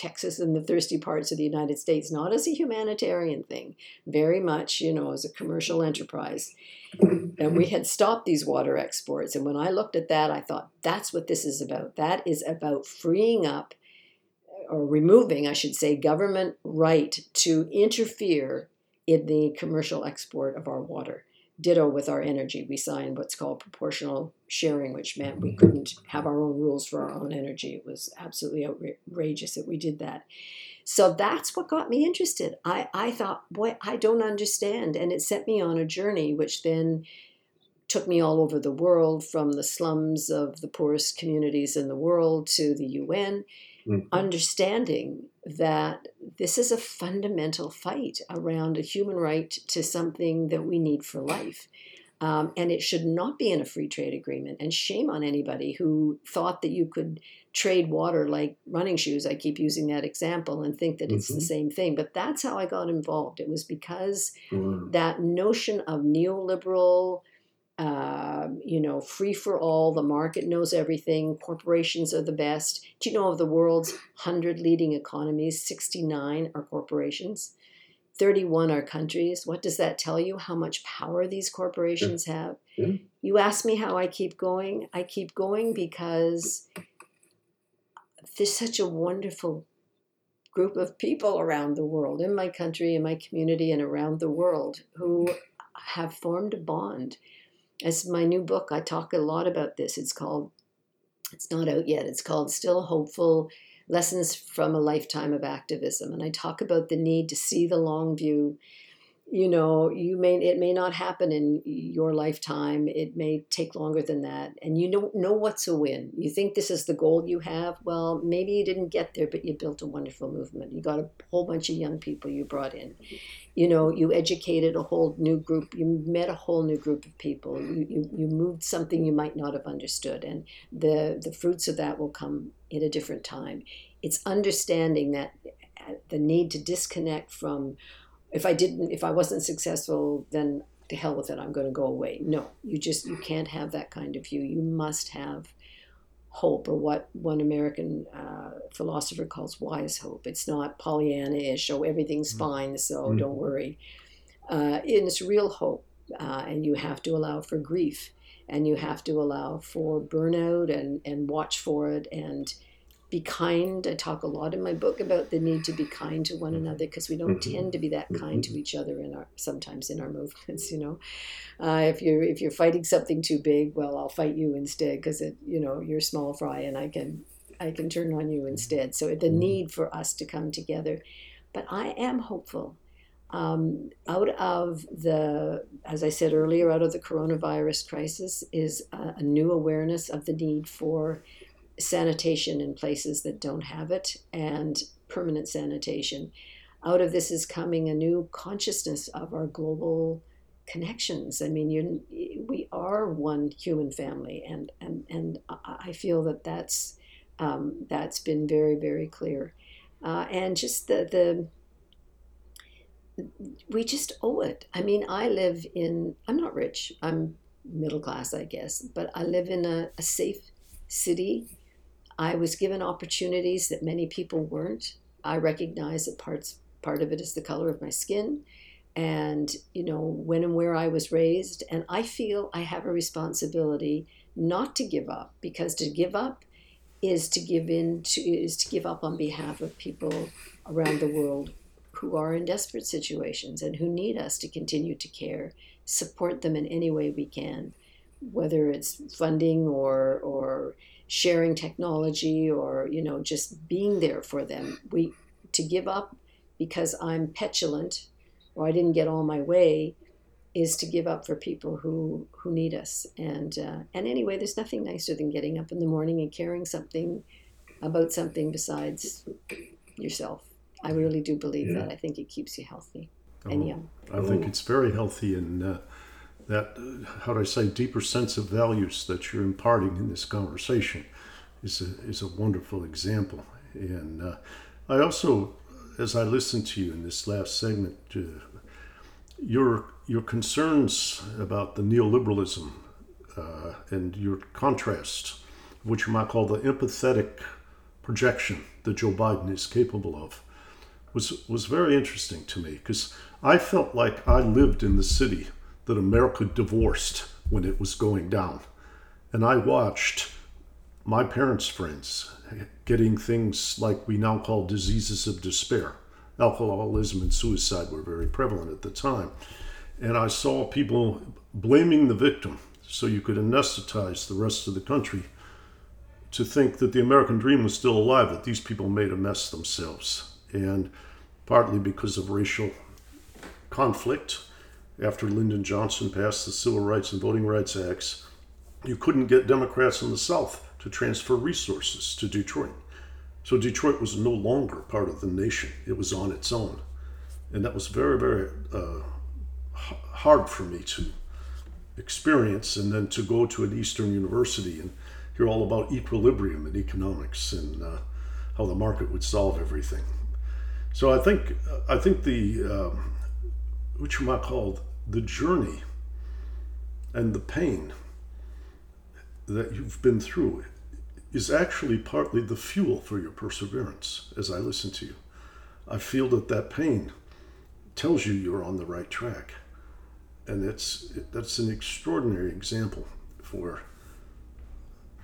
Texas and the thirsty parts of the United States, not as a humanitarian thing, very much, you know, as a commercial enterprise. And we had stopped these water exports. And when I looked at that, I thought, that's what this is about. That is about freeing up or removing, I should say, government right to interfere in the commercial export of our water. Ditto with our energy. We signed what's called proportional sharing, which meant we couldn't have our own rules for our own energy. It was absolutely outrageous that we did that. So that's what got me interested. I, I thought, boy, I don't understand. And it set me on a journey, which then took me all over the world from the slums of the poorest communities in the world to the UN mm-hmm. understanding that this is a fundamental fight around a human right to something that we need for life. Um, and it should not be in a free trade agreement. And shame on anybody who thought that you could trade water like running shoes. I keep using that example and think that it's mm-hmm. the same thing. But that's how I got involved. It was because mm. that notion of neoliberal uh, you know, free for all, the market knows everything, corporations are the best. Do you know of the world's 100 leading economies, 69 are corporations, 31 are countries? What does that tell you? How much power these corporations have? Yeah. You ask me how I keep going. I keep going because there's such a wonderful group of people around the world, in my country, in my community, and around the world who have formed a bond as my new book, I talk a lot about this. It's called, it's not out yet, it's called Still Hopeful Lessons from a Lifetime of Activism. And I talk about the need to see the long view you know you may it may not happen in your lifetime it may take longer than that and you don't know what's a win. You think this is the goal you have? Well maybe you didn't get there but you built a wonderful movement. You got a whole bunch of young people you brought in. You know you educated a whole new group you met a whole new group of people. You, you, you moved something you might not have understood and the the fruits of that will come in a different time. It's understanding that uh, the need to disconnect from if I didn't, if I wasn't successful, then to hell with it, I'm going to go away. No, you just, you can't have that kind of view. You must have hope, or what one American uh, philosopher calls wise hope. It's not Pollyanna-ish, oh, everything's mm-hmm. fine, so mm-hmm. don't worry. Uh, it's real hope, uh, and you have to allow for grief, and you have to allow for burnout, and and watch for it, and be kind. I talk a lot in my book about the need to be kind to one another because we don't mm-hmm. tend to be that kind to mm-hmm. each other in our sometimes in our movements. You know, uh, if you're if you're fighting something too big, well, I'll fight you instead because it you know you're small fry and I can I can turn on you instead. So the mm-hmm. need for us to come together, but I am hopeful. Um, out of the, as I said earlier, out of the coronavirus crisis is a, a new awareness of the need for sanitation in places that don't have it and permanent sanitation. Out of this is coming a new consciousness of our global connections. I mean, we are one human family, and and and I feel that that's um, that's been very very clear, uh, and just the the we just owe it. I mean, I live in I'm not rich. I'm middle class, I guess, but I live in a, a safe city I was given opportunities that many people weren't. I recognize that parts part of it is the color of my skin and you know when and where I was raised and I feel I have a responsibility not to give up because to give up is to give in to is to give up on behalf of people around the world who are in desperate situations and who need us to continue to care support them in any way we can whether it's funding or or sharing technology or you know just being there for them. We to give up because i'm petulant or i didn't get all my way is to give up for people who who need us. And uh, and anyway there's nothing nicer than getting up in the morning and caring something about something besides yourself. I really do believe yeah. that. I think it keeps you healthy oh, and young. I think it's very healthy and uh, that, how do I say, deeper sense of values that you're imparting in this conversation is a, is a wonderful example. And uh, I also, as I listened to you in this last segment, uh, your, your concerns about the neoliberalism uh, and your contrast, which you might call the empathetic projection that Joe Biden is capable of, was was very interesting to me because I felt like I lived in the city that America divorced when it was going down, and I watched my parents' friends getting things like we now call diseases of despair. Alcoholism and suicide were very prevalent at the time. And I saw people blaming the victim so you could anesthetize the rest of the country to think that the American dream was still alive, that these people made a mess themselves. And partly because of racial conflict, after Lyndon Johnson passed the Civil Rights and Voting Rights Acts, you couldn't get Democrats in the South to transfer resources to Detroit. So Detroit was no longer part of the nation, it was on its own. And that was very, very uh, hard for me to experience and then to go to an Eastern university and hear all about equilibrium and economics and uh, how the market would solve everything. So I think I think the um, what you might call the journey and the pain that you've been through is actually partly the fuel for your perseverance as I listen to you. I feel that that pain tells you you're on the right track. And it's, that's an extraordinary example for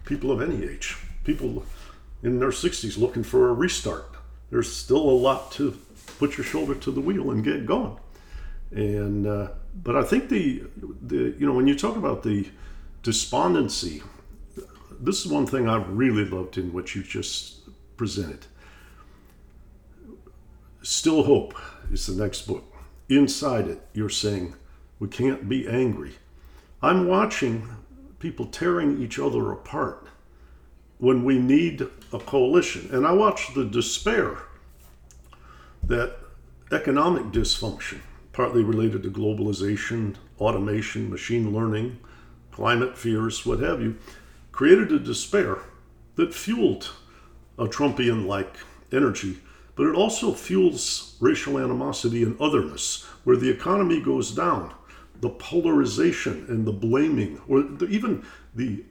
people of any age, people in their 60s looking for a restart. There's still a lot to put your shoulder to the wheel and get going. And uh, but I think the the you know when you talk about the despondency this is one thing I really loved in what you just presented. Still Hope is the next book. Inside it, you're saying, we can't be angry. I'm watching people tearing each other apart when we need a coalition. And I watch the despair that economic dysfunction, partly related to globalization, automation, machine learning, climate fears, what have you, created a despair that fueled a Trumpian like energy, but it also fuels racial animosity and otherness, where the economy goes down. The polarization and the blaming, or the, even the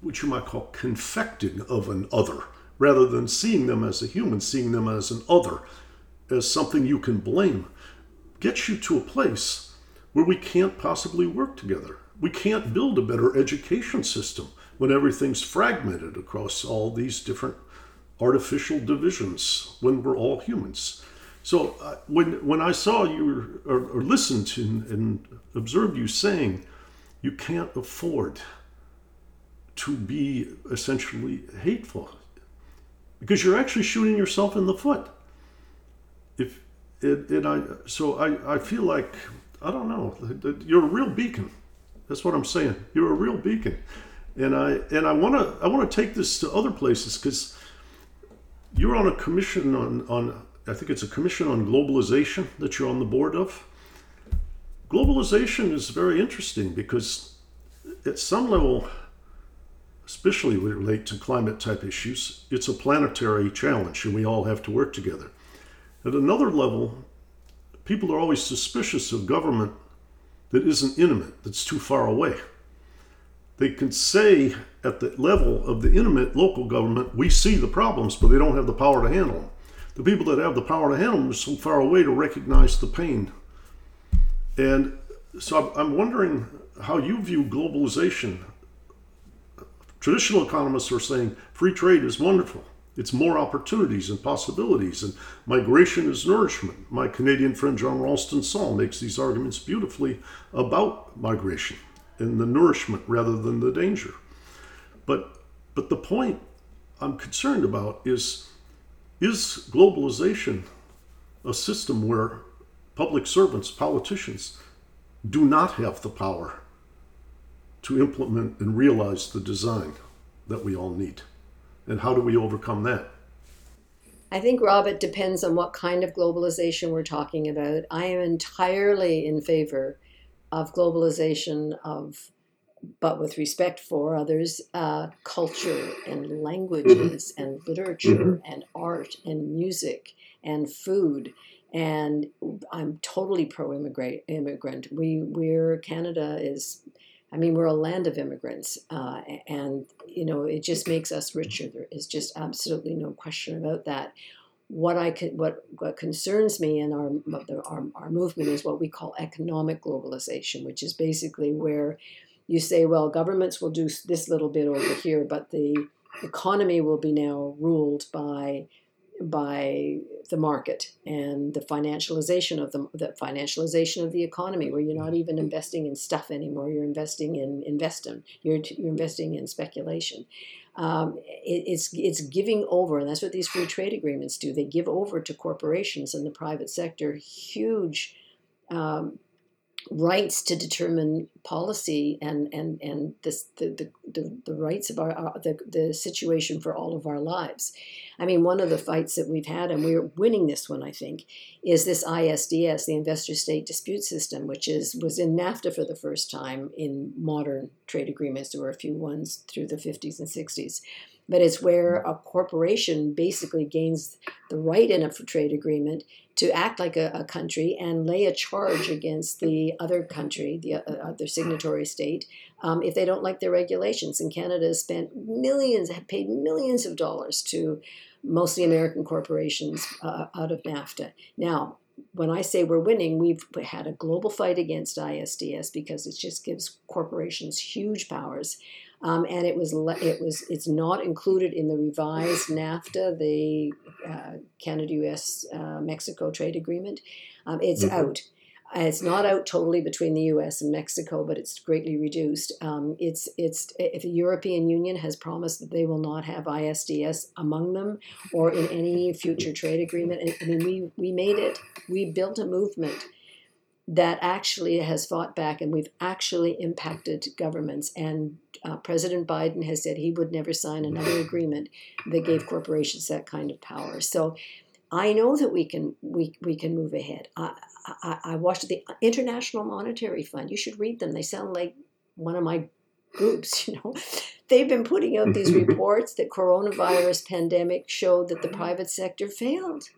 what you might call confecting of an other, rather than seeing them as a human, seeing them as an other, as something you can blame, gets you to a place where we can't possibly work together. We can't build a better education system when everything's fragmented across all these different artificial divisions when we're all humans. So uh, when when I saw you or, or listened to and observed you saying you can't afford to be essentially hateful because you're actually shooting yourself in the foot. If it, and I so I, I feel like I don't know you're a real beacon. That's what I'm saying. You're a real beacon and I and I want to I want to take this to other places because you're on a commission on on I think it's a commission on globalization that you're on the board of. Globalization is very interesting because at some level, especially when it relate to climate type issues, it's a planetary challenge and we all have to work together. At another level, people are always suspicious of government that isn't intimate, that's too far away they can say at the level of the intimate local government, we see the problems, but they don't have the power to handle them. The people that have the power to handle them are so far away to recognize the pain. And so I'm wondering how you view globalization. Traditional economists are saying free trade is wonderful. It's more opportunities and possibilities, and migration is nourishment. My Canadian friend John Ralston Saul makes these arguments beautifully about migration and the nourishment rather than the danger. But but the point I'm concerned about is is globalization a system where public servants, politicians, do not have the power to implement and realize the design that we all need? And how do we overcome that? I think, Rob, it depends on what kind of globalization we're talking about. I am entirely in favor of globalization of but with respect for others, uh, culture and languages mm-hmm. and literature mm-hmm. and art and music and food. And I'm totally pro immigrant. Immigrant. We we're Canada is I mean, we're a land of immigrants, uh, and you know, it just makes us richer. There is just absolutely no question about that. What I could, what what concerns me in our, our our movement is what we call economic globalization, which is basically where you say, well, governments will do this little bit over here, but the economy will be now ruled by by the market and the financialization of the, the financialization of the economy where you're not even investing in stuff anymore you're investing in investing you're, you're investing in speculation. Um, it, it's it's giving over and that's what these free trade agreements do. They give over to corporations and the private sector huge um, rights to determine policy and and and this, the, the, the, rights of our, our, the, the situation for all of our lives. I mean one of the fights that we've had and we're winning this one i think is this isds the investor state dispute system which is was in nafta for the first time in modern trade agreements. There were a few ones through the 50s and 60s but it's where a corporation basically gains the right in a trade agreement to act like a, a country and lay a charge against the other country, the uh, other signatory state, um, if they don't like their regulations. And Canada has spent millions, have paid millions of dollars to mostly American corporations uh, out of NAFTA. Now, when I say we're winning, we've had a global fight against ISDS because it just gives corporations huge powers. Um, and it was it was it's not included in the revised NAFTA, the uh, Canada-U.S. Uh, Mexico trade agreement. Um, it's mm-hmm. out. It's not out totally between the U.S. and Mexico, but it's greatly reduced. Um, it's it's if the European Union has promised that they will not have ISDS among them or in any future trade agreement. I mean, we we made it. We built a movement that actually has fought back and we've actually impacted governments. And uh, President Biden has said he would never sign another agreement that gave corporations that kind of power. So I know that we can we, we can move ahead. I, I, I watched the International Monetary Fund. You should read them. They sound like one of my groups, you know. They've been putting out these reports that coronavirus pandemic showed that the private sector failed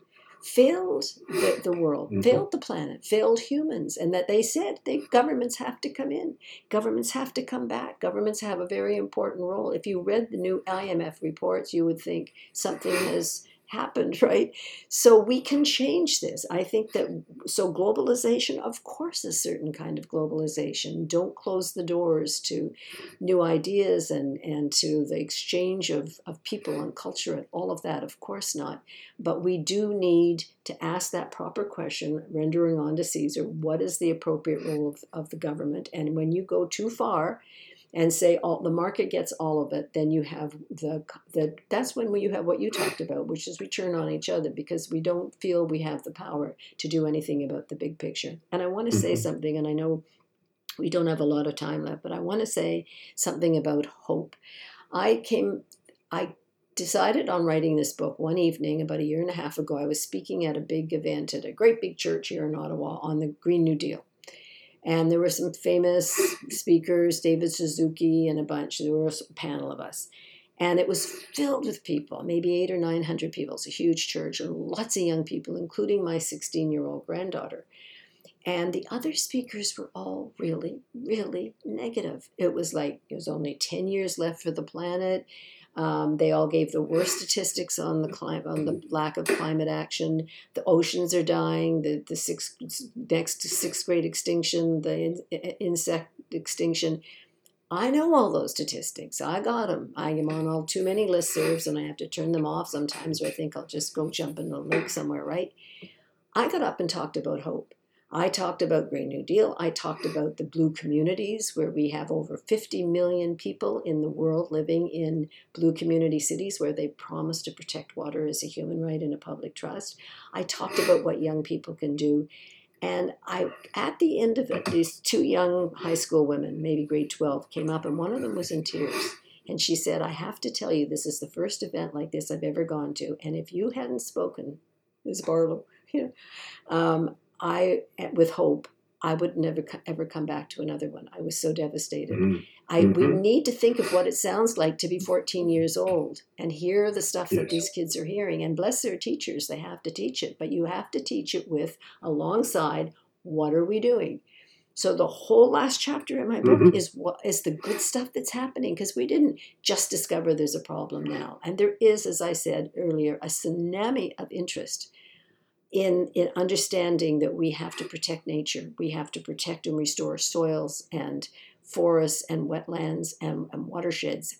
failed the, the world, mm-hmm. failed the planet, failed humans, and that they said they governments have to come in, governments have to come back, governments have a very important role. If you read the new IMF reports, you would think something has happened, right? So we can change this. I think that so globalization, of course, a certain kind of globalization. Don't close the doors to new ideas and, and to the exchange of, of people and culture and all of that, of course not. But we do need to ask that proper question, rendering on to Caesar, what is the appropriate role of, of the government? And when you go too far, and say all the market gets all of it, then you have the the that's when you have what you talked about, which is we turn on each other because we don't feel we have the power to do anything about the big picture. And I want to mm-hmm. say something, and I know we don't have a lot of time left, but I want to say something about hope. I came I decided on writing this book one evening about a year and a half ago. I was speaking at a big event at a great big church here in Ottawa on the Green New Deal. And there were some famous speakers, David Suzuki and a bunch. There was a panel of us. And it was filled with people, maybe eight or 900 people. It's a huge church, and lots of young people, including my 16 year old granddaughter. And the other speakers were all really, really negative. It was like it was only 10 years left for the planet. Um, they all gave the worst statistics on the climate, on the lack of climate action. The oceans are dying. The the sixth next sixth grade extinction, the in, insect extinction. I know all those statistics. I got them. I am on all too many listservs, and I have to turn them off sometimes. Or I think I'll just go jump in the lake somewhere. Right? I got up and talked about hope. I talked about Green New Deal. I talked about the blue communities, where we have over 50 million people in the world living in blue community cities where they promise to protect water as a human right and a public trust. I talked about what young people can do. And I, at the end of it, these two young high school women, maybe grade 12, came up, and one of them was in tears. And she said, I have to tell you, this is the first event like this I've ever gone to. And if you hadn't spoken, Ms. Barlow, you know, um, I, with hope, I would never ever come back to another one. I was so devastated. Mm-hmm. I we mm-hmm. need to think of what it sounds like to be 14 years old and hear the stuff yes. that these kids are hearing. And bless their teachers, they have to teach it, but you have to teach it with alongside what are we doing? So the whole last chapter in my book mm-hmm. is what is the good stuff that's happening because we didn't just discover there's a problem now, and there is, as I said earlier, a tsunami of interest in in understanding that we have to protect nature, we have to protect and restore soils and forests and wetlands and, and watersheds.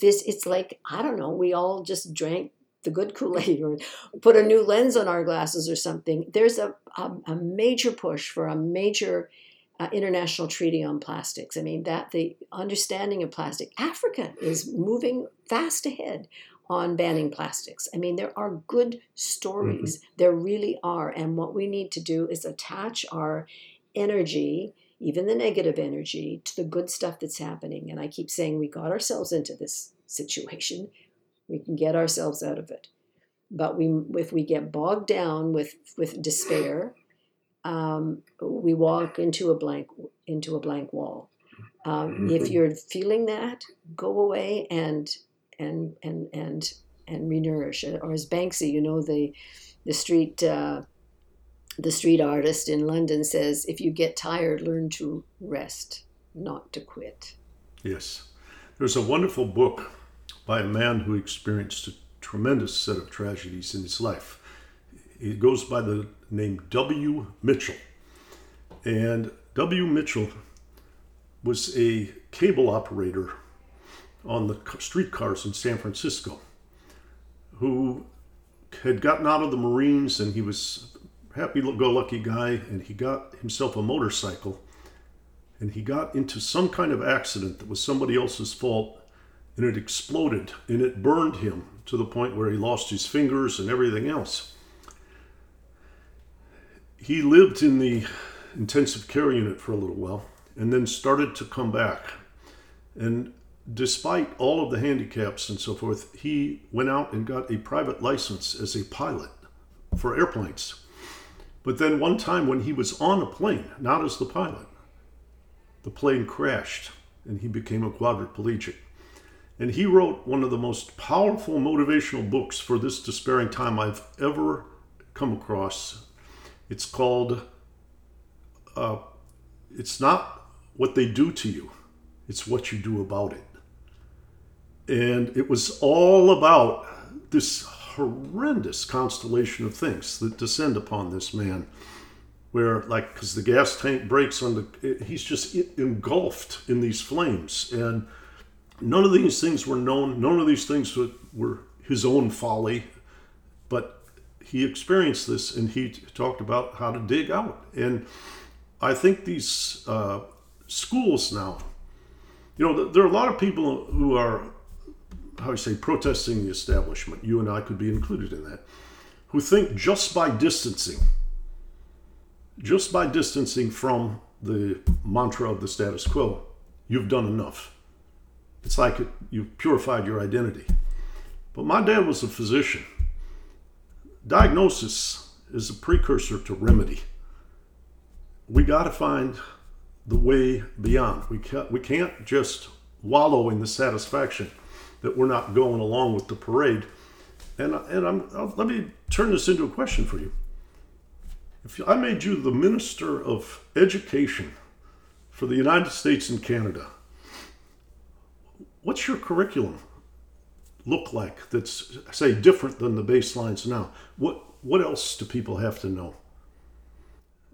This it's like I don't know. We all just drank the good Kool-Aid or put a new lens on our glasses or something. There's a, a, a major push for a major uh, international treaty on plastics. I mean, that the understanding of plastic, Africa is moving fast ahead on banning plastics. I mean, there are good stories. Mm-hmm. There really are. And what we need to do is attach our energy, even the negative energy, to the good stuff that's happening. And I keep saying we got ourselves into this situation. We can get ourselves out of it. But we, if we get bogged down with, with despair, um, we walk into a blank into a blank wall. Um, mm-hmm. If you're feeling that, go away and and and and and renourish. Or as Banksy, you know the the street uh, the street artist in London says, if you get tired, learn to rest, not to quit. Yes, there's a wonderful book by a man who experienced a tremendous set of tragedies in his life. It goes by the name W. Mitchell. And W. Mitchell was a cable operator on the streetcars in San Francisco who had gotten out of the Marines and he was happy go lucky guy and he got himself a motorcycle and he got into some kind of accident that was somebody else's fault and it exploded and it burned him to the point where he lost his fingers and everything else he lived in the intensive care unit for a little while and then started to come back. And despite all of the handicaps and so forth, he went out and got a private license as a pilot for airplanes. But then one time when he was on a plane, not as the pilot, the plane crashed and he became a quadriplegic. And he wrote one of the most powerful motivational books for this despairing time I've ever come across it's called, uh, it's not what they do to you, it's what you do about it. And it was all about this horrendous constellation of things that descend upon this man where like because the gas tank breaks on the he's just engulfed in these flames and none of these things were known none of these things were his own folly but he experienced this and he talked about how to dig out. And I think these uh, schools now, you know, there are a lot of people who are, how I say, protesting the establishment. You and I could be included in that, who think just by distancing, just by distancing from the mantra of the status quo, you've done enough. It's like you've purified your identity. But my dad was a physician diagnosis is a precursor to remedy. We got to find the way beyond. We can't, we can't just wallow in the satisfaction that we're not going along with the parade. And, and I'm, I'll, let me turn this into a question for you. If I made you the Minister of Education for the United States and Canada, what's your curriculum? look like that's say different than the baselines now? What what else do people have to know?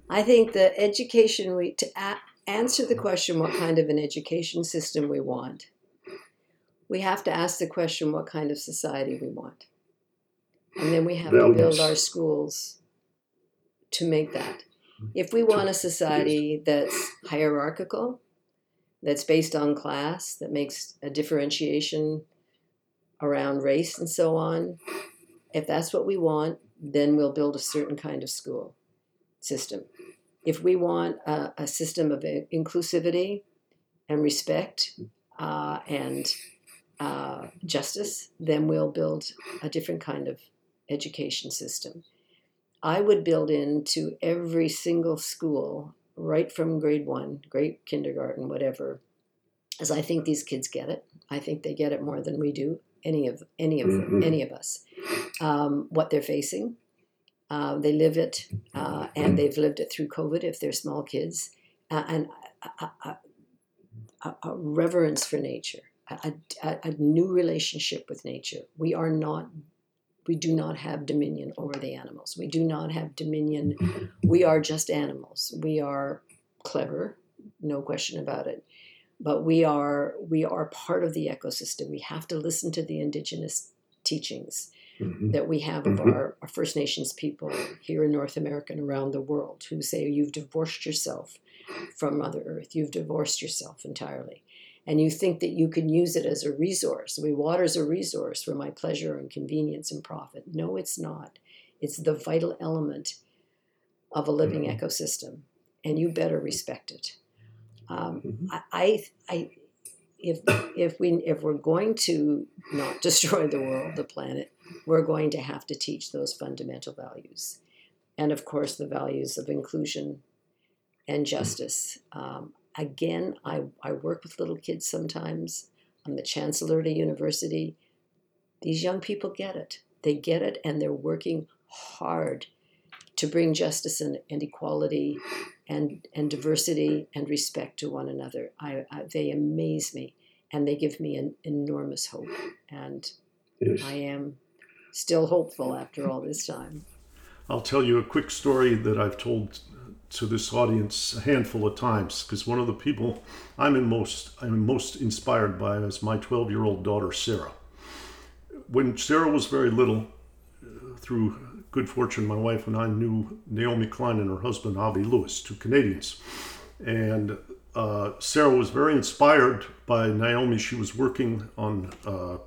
I think the education we to a- answer the question what kind of an education system we want. We have to ask the question what kind of society we want. And then we have to build our schools to make that. If we want a society that's hierarchical, that's based on class, that makes a differentiation around race and so on, if that's what we want, then we'll build a certain kind of school system. If we want a, a system of inclusivity and respect uh, and uh, justice, then we'll build a different kind of education system. I would build into every single school, right from grade one, grade kindergarten, whatever, as I think these kids get it. I think they get it more than we do any of any of mm-hmm. any of us um, what they're facing. Uh, they live it, uh, and they've lived it through COVID if they're small kids. uh, and a, a, a, a reverence for nature, a, a, a new relationship with nature. We are not we do not have dominion over the animals. We do not have dominion. We are just animals. We are clever, no question about it. But we are we are part of the ecosystem. We have to listen to the indigenous teachings Mhm. that we have of Mhm. our, our First Nations people here in North America and around the world who say you've divorced yourself from Mother Earth. You've divorced yourself entirely. And you think that you can use it as a resource. We water's a resource for my pleasure and convenience and profit. No, it's not. It's the vital element of a living Mhm. ecosystem, and you better respect it. Um, Mhm. I, I, I, if if we if we're going to not destroy the world, the planet, we're going to have to teach those fundamental values, and of course the values of inclusion and justice. Um, again, I, I work with little kids sometimes. I'm the chancellor at a university. These young people get it. They get it, and they're working hard to bring justice and, and equality and, and diversity and respect to one another. I, I, they amaze me, and they give me an enormous hope. And Yes. I am still hopeful after all this time. I'll tell you a quick story that I've told to this audience a handful of times because one of the people I'm in most I'm most inspired by is my 12 year old daughter Sarah. When Sarah was very little, uh, through good fortune, my wife and I knew Naomi Klein and her husband Avi Lewis, two Canadians, and uh, Sarah was very inspired by Naomi. She was working on uh,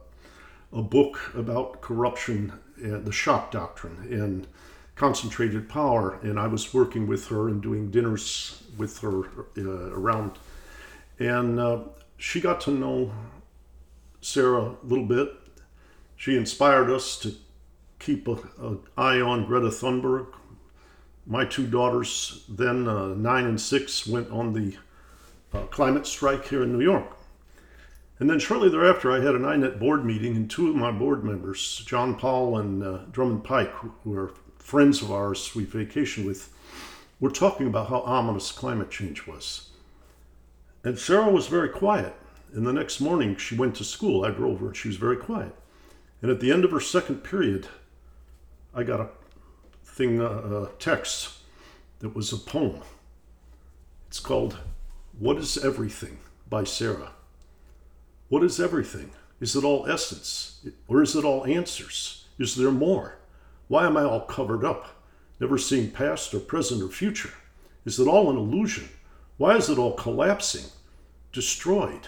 a book about corruption and the shock doctrine and concentrated power. And I was working with her and doing dinners with her uh, around. And uh, she got to know Sarah a little bit. She inspired us to keep an eye on Greta Thunberg. My two daughters, then uh, nine and six, went on the uh, climate strike here in New York. And then shortly thereafter, I had an INET board meeting, and two of my board members, John Paul and uh, Drummond Pike, who are friends of ours we vacationed with, were talking about how ominous climate change was. And Sarah was very quiet. And the next morning, she went to school. I drove her, and she was very quiet. And at the end of her second period, I got a thing, uh, a text that was a poem. It's called What is Everything by Sarah. What is everything? Is it all essence? Or is it all answers? Is there more? Why am I all covered up, never seeing past or present or future? Is it all an illusion? Why is it all collapsing, destroyed?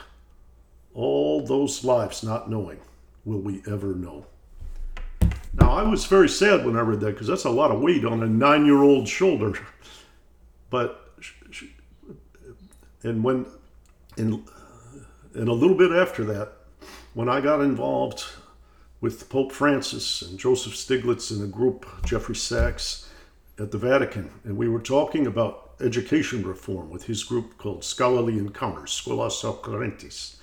All those lives not knowing, will we ever know? Now, I was very sad when I read that because that's a lot of weight on a nine year old shoulder. But, and when, and a little bit after that, when I got involved with Pope Francis and Joseph Stiglitz and a group, Jeffrey Sachs, at the Vatican, and we were talking about education reform with his group called Scholarly Encounters, Scholas Occurrentes.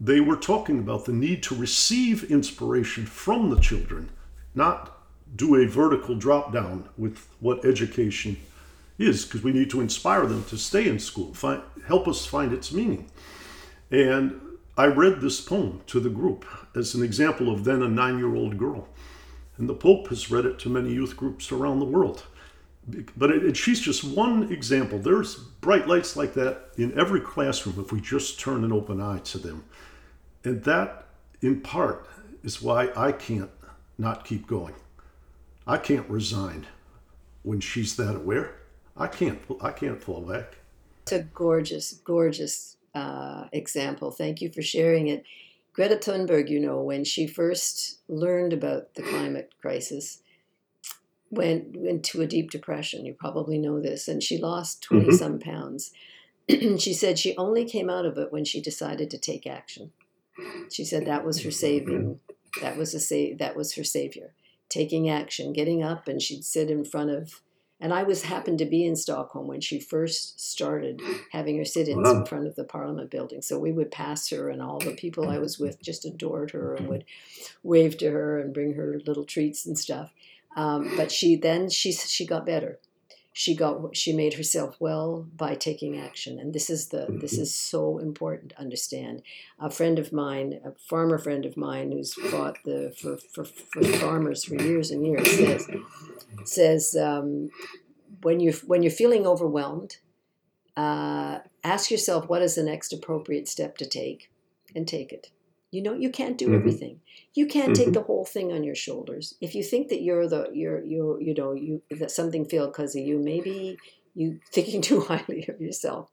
They were talking about the need to receive inspiration from the children, not do a vertical drop down with what education is, because we need to inspire them to stay in school, find, help us find its meaning. And I read this poem to the group as an example of then a nine year old girl. And the Pope has read it to many youth groups around the world. But it, it, she's just one example. There's bright lights like that in every classroom if we just turn an open eye to them. And that, in part, is why I can't not keep going. I can't resign when she's that aware. I can't. I can't fall back. It's a gorgeous, gorgeous uh, example. Thank you for sharing it. Greta Thunberg, you know, when she first learned about the climate crisis, went into a deep depression. You probably know this, and she lost 20 Mhm. some pounds. she said she only came out of it when she decided to take action. She said that was her saving. That was a sa- that was her savior. Taking action, getting up, and she'd sit in front of. And I was happened to be in Stockholm when she first started having her sit-ins in front of the Parliament building. So we would pass her, and all the people I was with just adored her and would wave to her and bring her little treats and stuff. Um, but she then she she got better. She got she made herself well by taking action. And this is the Mm-hmm. this is so important to understand. A friend of mine a farmer friend of mine who's fought the for, for, for farmers for years and years says says um, when you're when you're feeling overwhelmed uh, ask yourself what is the next appropriate step to take? And take it you know you can't do Mhm. everything you can't take Mhm. the whole thing on your shoulders if you think that you're the you're you you know you that something failed because of you maybe you thinking too highly of yourself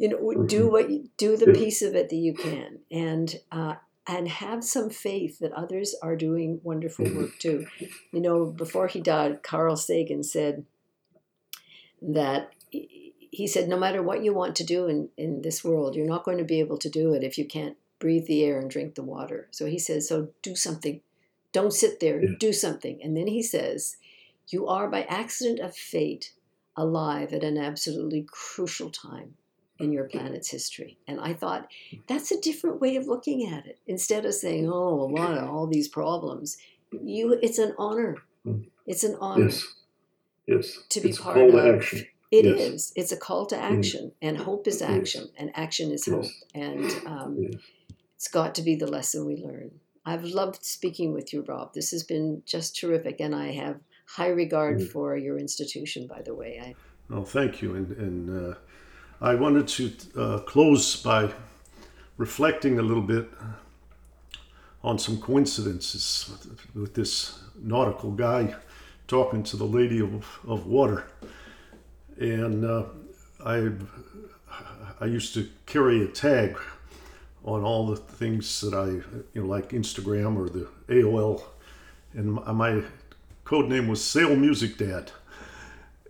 you know do Mhm. what you do the piece of it that you can and uh, and have some faith that others are doing wonderful Mhm. work too you know before he died carl sagan said that he said no matter what you want to do in, in this world you're not going to be able to do it if you can't breathe the air and drink the water so he says so do something don't sit there Yeah. do something and then he says you are by accident of fate alive at an absolutely crucial time in your planet's history and i thought that's a different way of looking at it instead of saying oh a lot of all these problems you it's an honor Mm. it's an honor Yes. Yes. to be it's part of action. It Yes. is. It's a call to action, and hope is Yes. action, and action is hope. And um, Yes. It's got to be the lesson we learn. I've loved speaking with you, Rob. This has been just terrific, and I have high regard Mm. for your institution. By the way, I Well, thank you. And, and uh, I wanted to uh, close by reflecting a little bit on some coincidences with, with this nautical guy talking to the lady of, of water. And uh, I, I used to carry a tag on all the things that I, you know, like Instagram or the AOL. And my, my code name was Sail Music Dad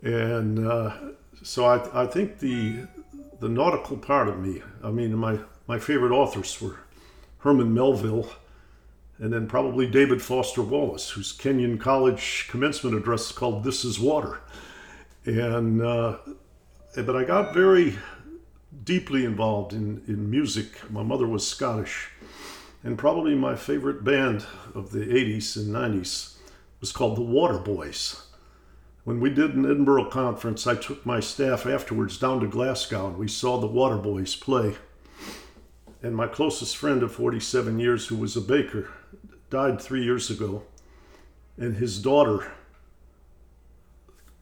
and uh, so I, I think the the nautical part of me. I mean, my my favorite authors were Herman Melville, and then probably David Foster Wallace, whose Kenyon College commencement address is called "This Is Water," and uh, but I got very deeply involved in in music. My mother was Scottish, and probably my favorite band of the '80s and '90s was called the Waterboys. When we did an Edinburgh conference, I took my staff afterwards down to Glasgow and we saw the Waterboys play. And my closest friend of 47 years, who was a baker, died three years ago. And his daughter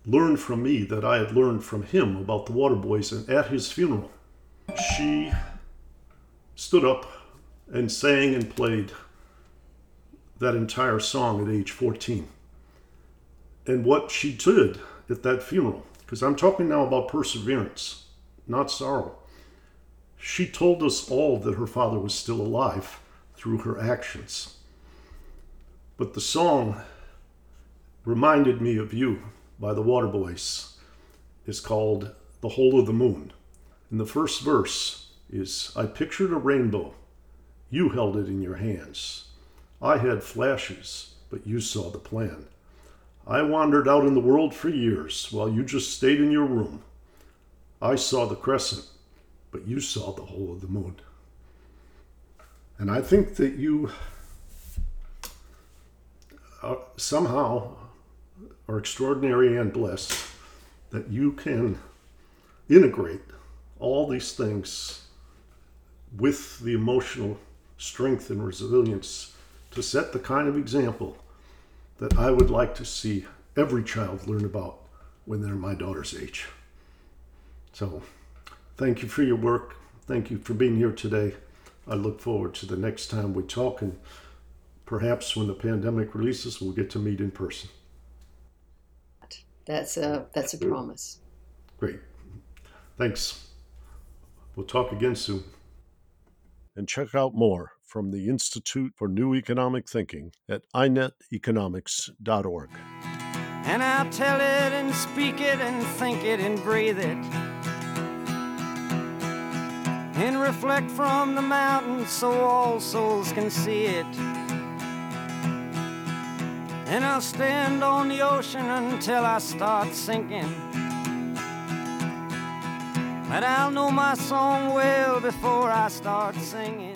learned from me that I had learned from him about the Waterboys. And at his funeral, she stood up and sang and played that entire song at age 14 and what she did at that funeral, because I'm talking now about perseverance, not sorrow. She told us all that her father was still alive through her actions. But the song reminded me of you by the Waterboys is called The Whole of the Moon. And the first verse is I pictured a rainbow. You held it in your hands. I had flashes, but you saw the plan. I wandered out in the world for years while you just stayed in your room. I saw the crescent, but you saw the whole of the moon. And I think that you uh, somehow are extraordinary and blessed that you can integrate all these things with the emotional strength and resilience to set the kind of example that I would like to see every child learn about when they're my daughter's age. So, thank you for your work. Thank you for being here today. I look forward to the next time we talk, and perhaps when the pandemic releases, we'll get to meet in person. that's a that's a promise. Great. Thanks. We'll talk again soon. And check out more from the Institute for New Economic Thinking at ineteconomics.org. And I'll tell it and speak it and think it and breathe it. And reflect from the mountains so all souls can see it. And I'll stand on the ocean until I start sinking. But I'll know my song well before I start singing.